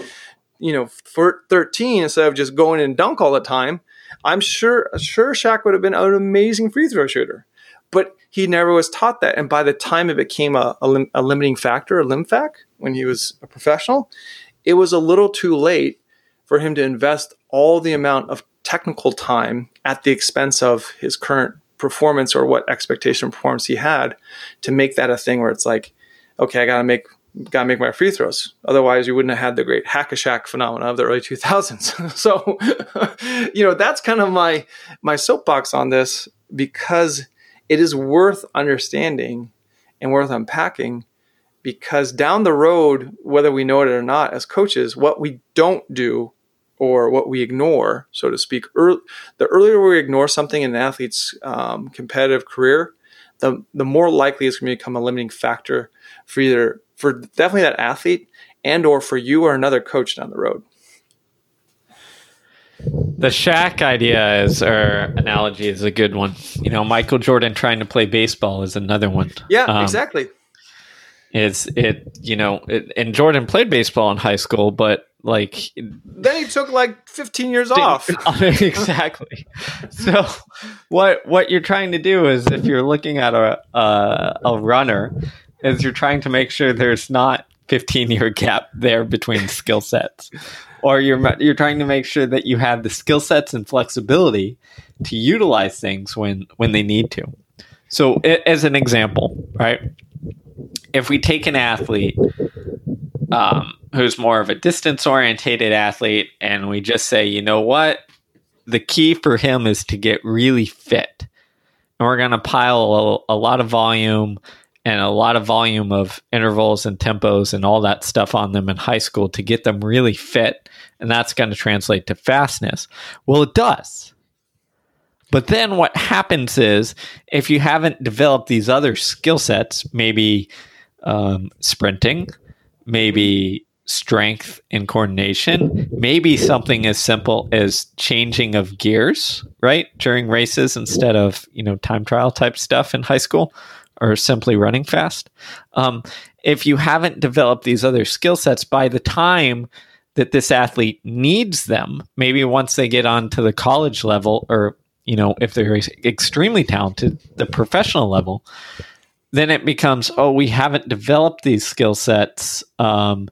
you know, 13 instead of just going and dunk all the time, I'm sure sure Shaq would have been an amazing free throw shooter, but he never was taught that. And by the time it became a, a, lim- a limiting factor, a lim fac, when he was a professional, it was a little too late for him to invest all the amount of technical time at the expense of his current performance or what expectation performance he had to make that a thing where it's like, okay, I gotta make gotta make my free throws. Otherwise, you wouldn't have had the great hack a Shaq phenomenon of the early 2000s. so, you know, that's kind of my my soapbox on this because it is worth understanding and worth unpacking because down the road, whether we know it or not, as coaches, what we don't do or what we ignore, so to speak. the earlier we ignore something in an athlete's um, competitive career, the, the more likely it's going to become a limiting factor for either for definitely that athlete and or for you or another coach down the road. The Shaq idea is or analogy is a good one. You know, Michael Jordan trying to play baseball is another one. Yeah, um, exactly. It's it you know it, and Jordan played baseball in high school, but like then he took like 15 years off. exactly. So what what you're trying to do is if you're looking at a a, a runner is you're trying to make sure there's not 15 year gap there between skill sets. Or you're you're trying to make sure that you have the skill sets and flexibility to utilize things when when they need to. So as an example right if we take an athlete um, who's more of a distance orientated athlete, and we just say, you know what? The key for him is to get really fit. And we're going to pile a, a lot of volume and a lot of volume of intervals and tempos and all that stuff on them in high school to get them really fit. And that's going to translate to fastness. Well, it does. But then what happens is if you haven't developed these other skill sets, maybe um, sprinting, maybe strength and coordination, maybe something as simple as changing of gears, right? During races instead of, you know, time trial type stuff in high school or simply running fast. Um, if you haven't developed these other skill sets by the time that this athlete needs them, maybe once they get on to the college level or, you know, if they're extremely talented, the professional level, then it becomes, oh, we haven't developed these skill sets. Um,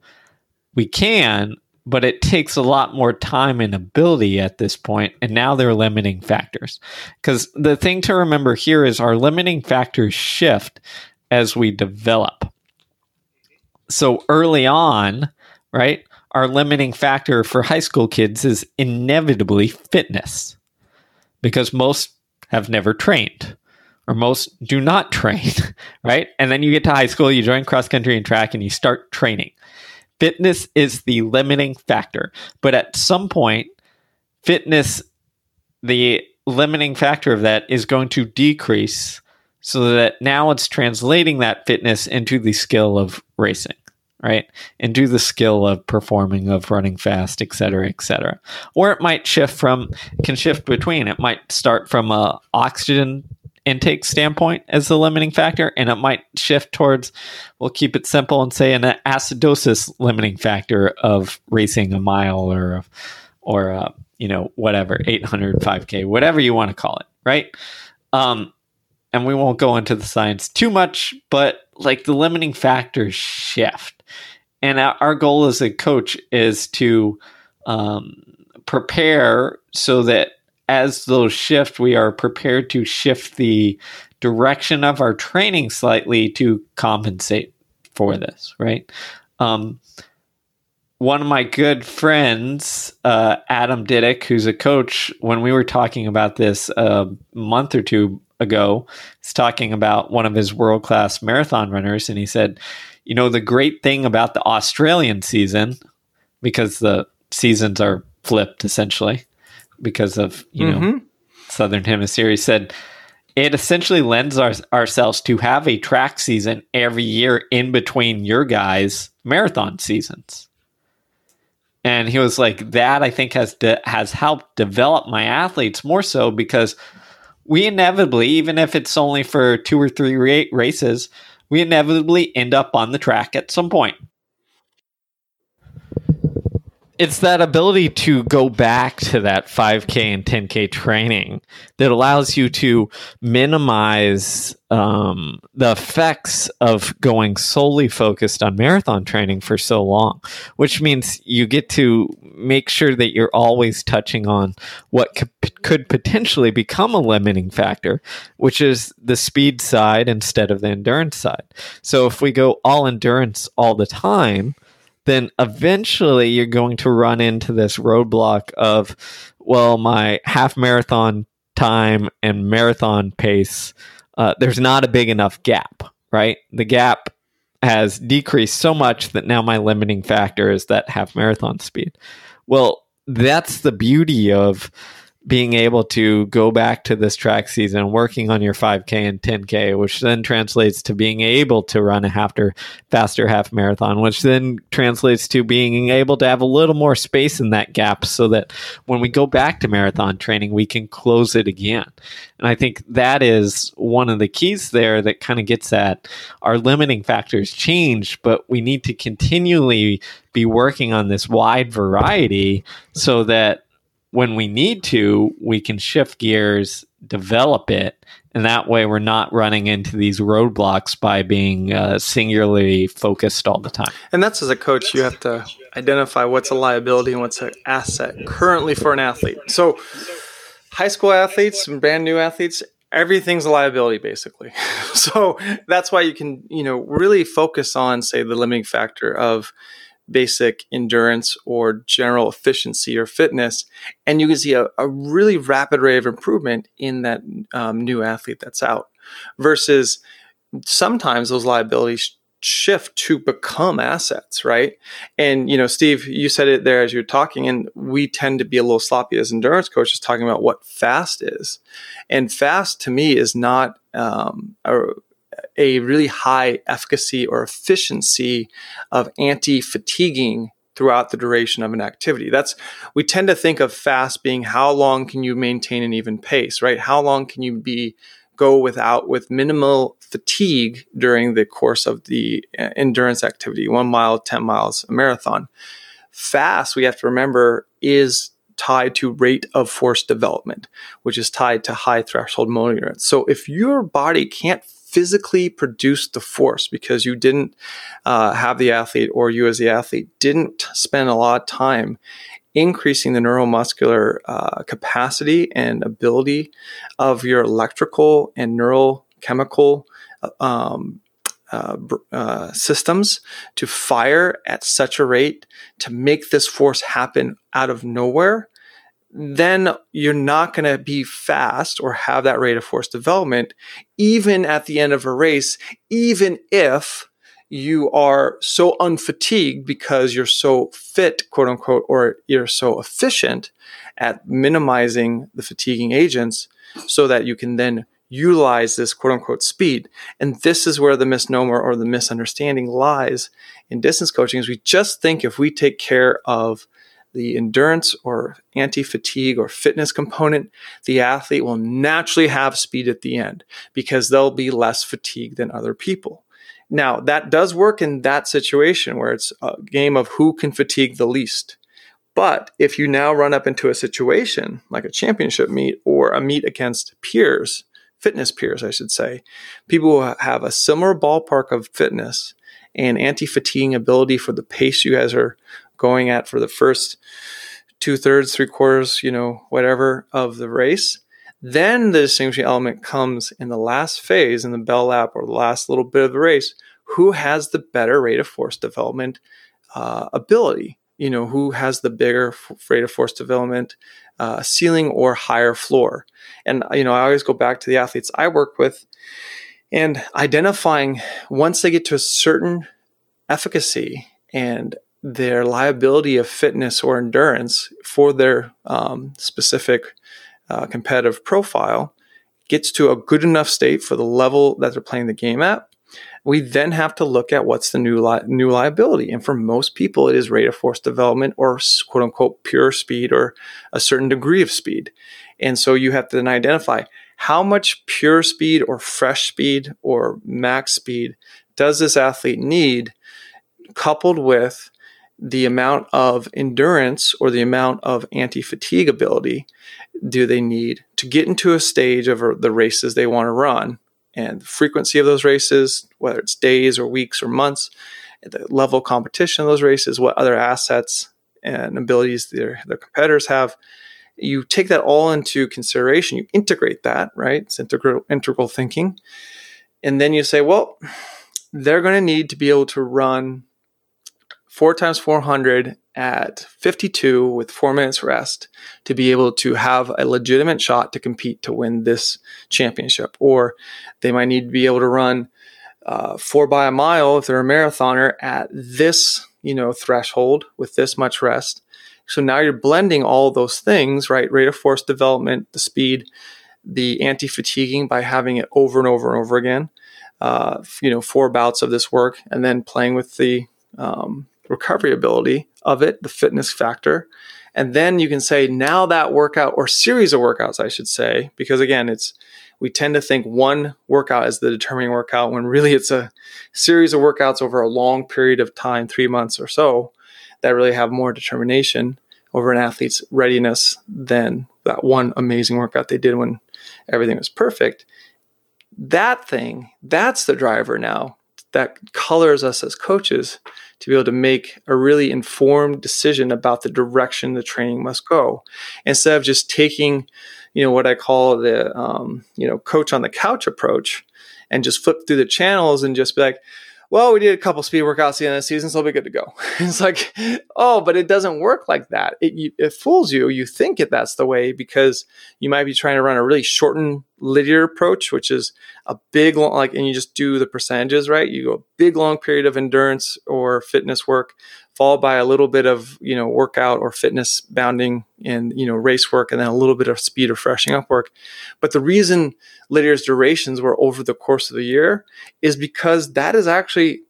we can, but it takes a lot more time and ability at this point, and now they're limiting factors. Because the thing to remember here is our limiting factors shift as we develop. So early on, right, our limiting factor for high school kids is inevitably fitness because most have never trained or most do not train, right? And then you get to high school, you join cross country and track, and you start training. Fitness is the limiting factor. But at some point, fitness, the limiting factor of that is going to decrease so that now it's translating that fitness into the skill of racing right into the skill of performing of running fast et cetera et cetera or it might shift from can shift between it might start from a oxygen intake standpoint as the limiting factor, and it might shift towards, we'll keep it simple and say an acidosis limiting factor of racing a mile or, or, uh, you know, whatever, 800, 5K, whatever you want to call it, right? Um, and we won't go into the science too much, but like the limiting factors shift. And our goal as a coach is to um, prepare so that as those shift, we are prepared to shift the direction of our training slightly to compensate for this, right? Um, one of my good friends, uh, Adam Didick, who's a coach, when we were talking about this a month or two ago, he's talking about one of his world class marathon runners, and he said, You know, the great thing about the Australian season, because the seasons are flipped essentially, because of you mm-hmm. know Southern Hemisphere. He said it essentially lends our, ourselves to have a track season every year in between your guys' marathon seasons. And he was like, that I think has de- has helped develop my athletes more so because we inevitably, even if it's only for two or three ra- races, we inevitably end up on the track at some point. It's that ability to go back to that 5K and 10K training that allows you to minimize um, the effects of going solely focused on marathon training for so long, which means you get to make sure that you're always touching on what could, could potentially become a limiting factor, which is the speed side instead of the endurance side. So if we go all endurance all the time, then eventually you're going to run into this roadblock of, well, my half marathon time and marathon pace, uh, there's not a big enough gap, right? The gap has decreased so much that now my limiting factor is that half marathon speed. Well, that's the beauty of being able to go back to this track season, working on your 5K and 10K, which then translates to being able to run a half faster half marathon, which then translates to being able to have a little more space in that gap so that when we go back to marathon training, we can close it again. And I think that is one of the keys there that kind of gets at our limiting factors change, but we need to continually be working on this wide variety so that when we need to, we can shift gears, develop it, and that way we're not running into these roadblocks by being uh, singularly focused all the time. And that's as a coach, you have to identify what's a liability and what's an asset currently for an athlete. So, high school athletes and brand new athletes, everything's a liability basically. so that's why you can, you know, really focus on, say, the limiting factor of basic endurance or general efficiency or fitness. And you can see a, a really rapid rate of improvement in that um, new athlete that's out versus sometimes those liabilities shift to become assets, right? And you know, Steve, you said it there as you're talking, and we tend to be a little sloppy as endurance coaches talking about what fast is. And fast to me is not um, a, a really high efficacy or efficiency of anti-fatiguing throughout the duration of an activity. That's we tend to think of fast being how long can you maintain an even pace, right? How long can you be go without with minimal fatigue during the course of the uh, endurance activity, 1 mile, 10 miles, a marathon. Fast, we have to remember is tied to rate of force development, which is tied to high threshold motor units. So if your body can't physically produce the force because you didn't uh, have the athlete or you as the athlete didn't spend a lot of time increasing the neuromuscular uh, capacity and ability of your electrical and neurochemical uh, um, uh, uh, systems to fire at such a rate to make this force happen out of nowhere, then you're not going to be fast or have that rate of force development, even at the end of a race, even if you are so unfatigued because you're so fit, quote unquote, or you're so efficient at minimizing the fatiguing agents so that you can then utilize this quote unquote speed. And this is where the misnomer or the misunderstanding lies in distance coaching is we just think if we take care of the endurance or anti fatigue or fitness component, the athlete will naturally have speed at the end because they'll be less fatigued than other people. Now, that does work in that situation where it's a game of who can fatigue the least. But if you now run up into a situation like a championship meet or a meet against peers, fitness peers, I should say, people who have a similar ballpark of fitness and anti fatiguing ability for the pace you guys are going at for the first two thirds, three quarters, you know, whatever of the race. Then the distinguishing element comes in the last phase in the bell lap or the last little bit of the race. Who has the better rate of force development uh, ability? You know, who has the bigger f- rate of force development uh, ceiling or higher floor? And, you know, I always go back to the athletes I work with and identifying once they get to a certain efficacy and their liability of fitness or endurance for their um, specific uh, competitive profile gets to a good enough state for the level that they're playing the game at, we then have to look at what's the new li- new liability. And for most people, it is rate of force development or quote unquote pure speed or a certain degree of speed. And so you have to then identify how much pure speed or fresh speed or max speed does this athlete need, coupled with the amount of endurance or the amount of anti fatigue ability do they need to get into a stage of the races they want to run and the frequency of those races, whether it's days or weeks or months, the level of competition of those races, what other assets and abilities their, their competitors have. You take that all into consideration. You integrate that, right? It's integral, integral thinking. And then you say, well, they're going to need to be able to run four times 400 at 52 with four minutes rest to be able to have a legitimate shot to compete to win this championship. Or they might need to be able to run uh, four by a mile if they're a marathoner at this, you know, threshold with this much rest. So now you're blending all those things, right? Rate of force development, the speed, the anti-fatiguing by having it over and over and over again. Uh, you know, four bouts of this work, and then playing with the um, recovery ability of it, the fitness factor. And then you can say, now that workout or series of workouts, I should say, because again, it's we tend to think one workout is the determining workout when really it's a series of workouts over a long period of time, three months or so, that really have more determination over an athlete's readiness than that one amazing workout they did when everything was perfect. That thing, that's the driver now that colors us as coaches to be able to make a really informed decision about the direction the training must go. Instead of just taking you know what i call the um, you know coach on the couch approach and just flip through the channels and just be like well, we did a couple speed workouts at the end of the season, so we'll be good to go. it's like, oh, but it doesn't work like that. It, you, it fools you. You think it that's the way because you might be trying to run a really shortened linear approach, which is a big long, like, and you just do the percentages, right? You go a big long period of endurance or fitness work, followed by a little bit of you know workout or fitness bounding and you know race work and then a little bit of speed or freshening up work. But the reason Lydiard's durations were over the course of the year is because that is actually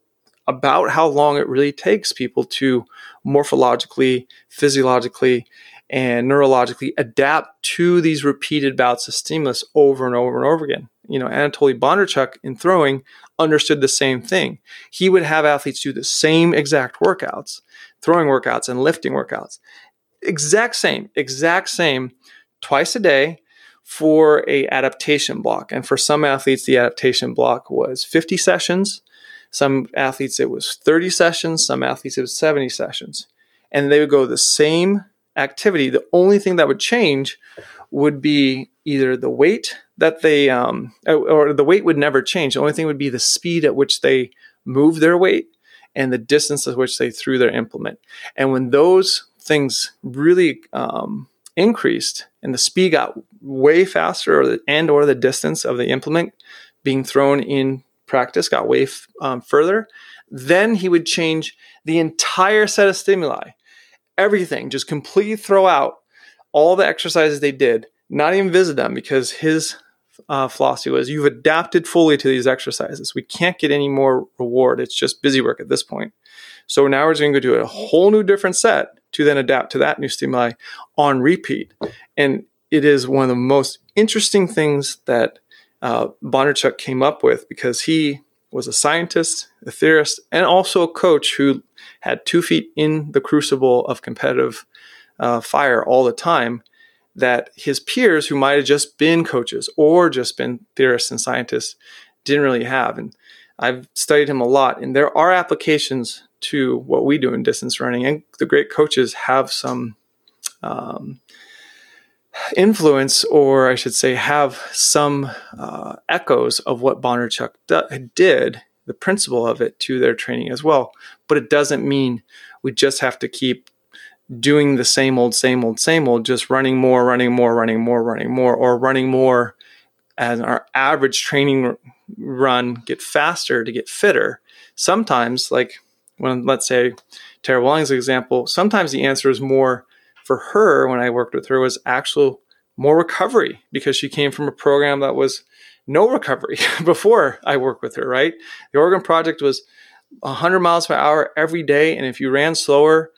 about how long it really takes people to morphologically physiologically and neurologically adapt to these repeated bouts of stimulus over and over and over again you know anatoly bondarchuk in throwing understood the same thing. He would have athletes do the same exact workouts, throwing workouts and lifting workouts. Exact same, exact same twice a day for a adaptation block. And for some athletes the adaptation block was 50 sessions. Some athletes it was 30 sessions, some athletes it was 70 sessions. And they would go the same activity. The only thing that would change would be either the weight that they um, or the weight would never change. The only thing would be the speed at which they move their weight and the distance at which they threw their implement. And when those things really um, increased and the speed got way faster, or the, and or the distance of the implement being thrown in practice got way f- um, further, then he would change the entire set of stimuli, everything, just completely throw out all the exercises they did, not even visit them because his uh, philosophy was you've adapted fully to these exercises. We can't get any more reward. It's just busy work at this point. So now we're going to go do a whole new different set to then adapt to that new stimuli on repeat. And it is one of the most interesting things that uh, came up with because he was a scientist, a theorist, and also a coach who had two feet in the crucible of competitive uh, fire all the time that his peers who might have just been coaches or just been theorists and scientists didn't really have. And I've studied him a lot, and there are applications to what we do in distance running, and the great coaches have some um, influence, or I should say, have some uh, echoes of what Bondarchuk did, the principle of it, to their training as well. But it doesn't mean we just have to keep doing the same old, same old, same old, just running more, running more, running more, running more, or running more as our average training run get faster to get fitter. Sometimes, like when let's say Tara Welling's example, sometimes the answer is more for her when I worked with her was actual more recovery because she came from a program that was no recovery before I worked with her, right? The Oregon Project was 100 miles per hour every day. And if you ran slower,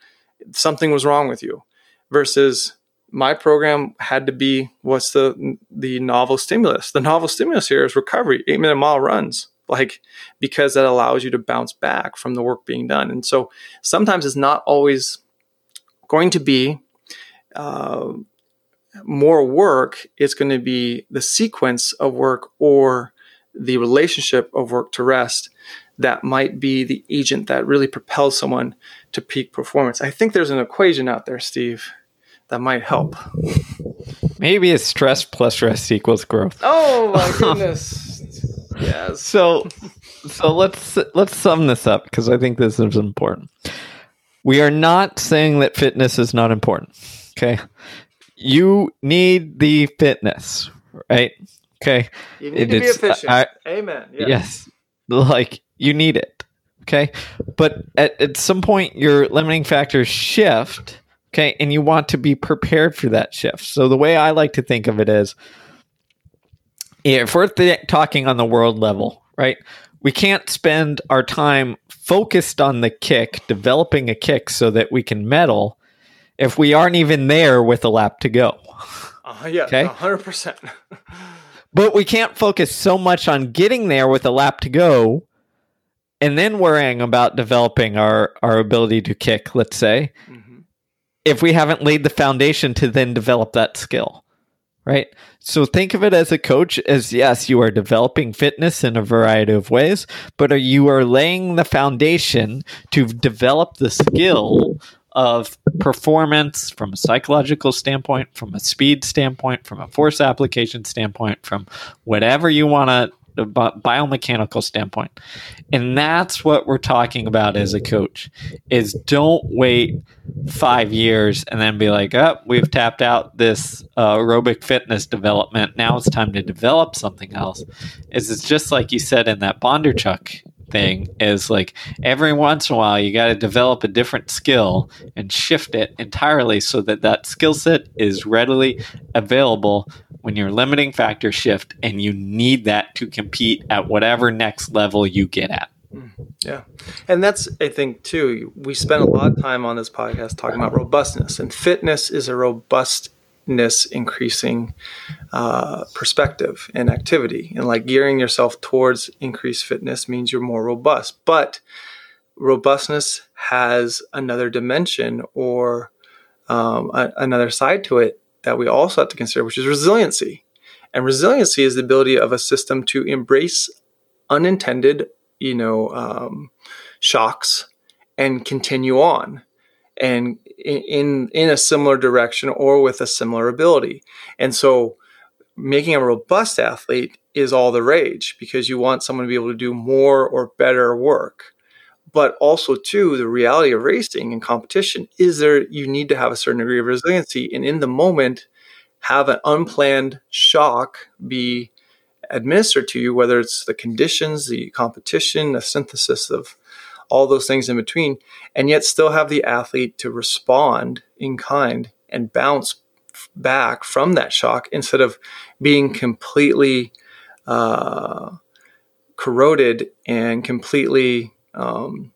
something was wrong with you versus my program had to be what's the the novel stimulus the novel stimulus here is recovery eight minute mile runs like because that allows you to bounce back from the work being done. And so sometimes it's not always going to be uh, more work. It's going to be the sequence of work or the relationship of work to rest that might be the agent that really propels someone to peak performance. I think there's an equation out there, Steve, that might help. Maybe it's stress plus rest equals growth. Oh my goodness. yes. So so let's let's sum this up because I think this is important. We are not saying that fitness is not important. Okay. You need the fitness, right? Okay. You need to be efficient. I, Amen. Yes. yes. Like you need it. Okay. But at, at some point, your limiting factors shift. Okay. And you want to be prepared for that shift. So the way I like to think of it is if we're th- talking on the world level, right? We can't spend our time focused on the kick, developing a kick so that we can medal if we aren't even there with a lap to go. Uh, yeah, okay? 100%. but we can't focus so much on getting there with a lap to go and then worrying about developing our, our ability to kick, let's say, mm-hmm. if we haven't laid the foundation to then develop that skill, right? So think of it as a coach as yes, you are developing fitness in a variety of ways, but are you are laying the foundation to develop the skill of performance from a psychological standpoint, from a speed standpoint, from a force application standpoint, from whatever you want to biomechanical standpoint. And that's what we're talking about as a coach is don't wait 5 years and then be like, "Oh, we've tapped out this uh, aerobic fitness development. Now it's time to develop something else." Is it's just like you said in that Bondarchuk thing is like every once in a while you got to develop a different skill and shift it entirely so that that skill set is readily available when your limiting factor shift and you need that to compete at whatever next level you get at hmm, yeah. And that's, I think, too, we spend a lot of time on this podcast talking about robustness, and fitness is a robust increasing uh, perspective and activity. And like gearing yourself towards increased fitness means you're more robust. But robustness has another dimension or um, a- another side to it that we also have to consider, which is resiliency. And resiliency is the ability of a system to embrace unintended, you know, um, shocks and continue on and in in a similar direction or with a similar ability. And so making a robust athlete is all the rage because you want someone to be able to do more or better work. But also too, the reality of racing and competition is there you need to have a certain degree of resiliency and in the moment have an unplanned shock be administered to you, whether it's the conditions, the competition, the synthesis of all those things in between, and yet still have the athlete to respond in kind and bounce back from that shock instead of being completely uh, corroded and completely um,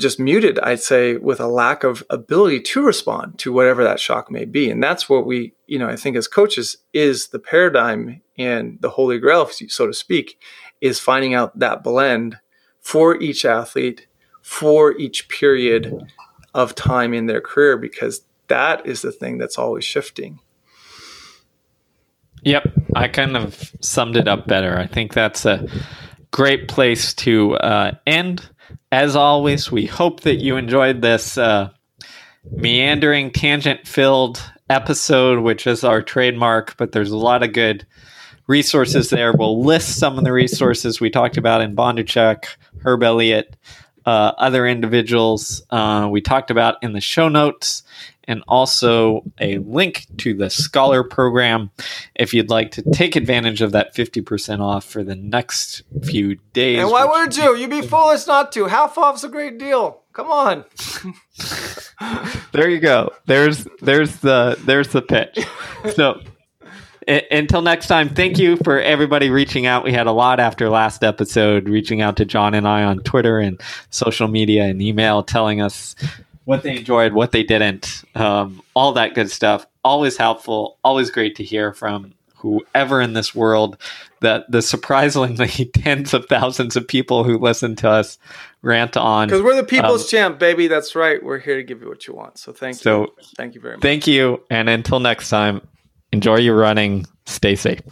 just muted, I'd say, with a lack of ability to respond to whatever that shock may be. And that's what we, you know, I think as coaches is the paradigm and the holy grail, so to speak, is finding out that blend for each athlete for each period of time in their career because that is the thing that's always shifting. Yep, I kind of summed it up better. I think that's a great place to uh, end. As always, we hope that you enjoyed this uh, meandering, tangent filled episode, which is our trademark, but there's a lot of good resources there. We'll list some of the resources we talked about in Bondarchuk, Herb Elliott, uh, other individuals uh, we talked about in the show notes, and also a link to the Scholar program if you'd like to take advantage of that 50% off for the next few days. And why would you? You'd be foolish not to. Half off's a great deal. Come on. there you go. There's there's the there's the pitch. So until next time, thank you for everybody reaching out. We had a lot after last episode, reaching out to John and I on Twitter and social media and email, telling us what they enjoyed, what they didn't, um, all that good stuff. Always helpful. Always great to hear from whoever in this world that the surprisingly tens of thousands of people who listen to us rant on. Because we're the people's um, champ, baby. That's right. We're here to give you what you want. So thank so you. Thank you very much. Thank you. And until next time, enjoy your running. Stay safe.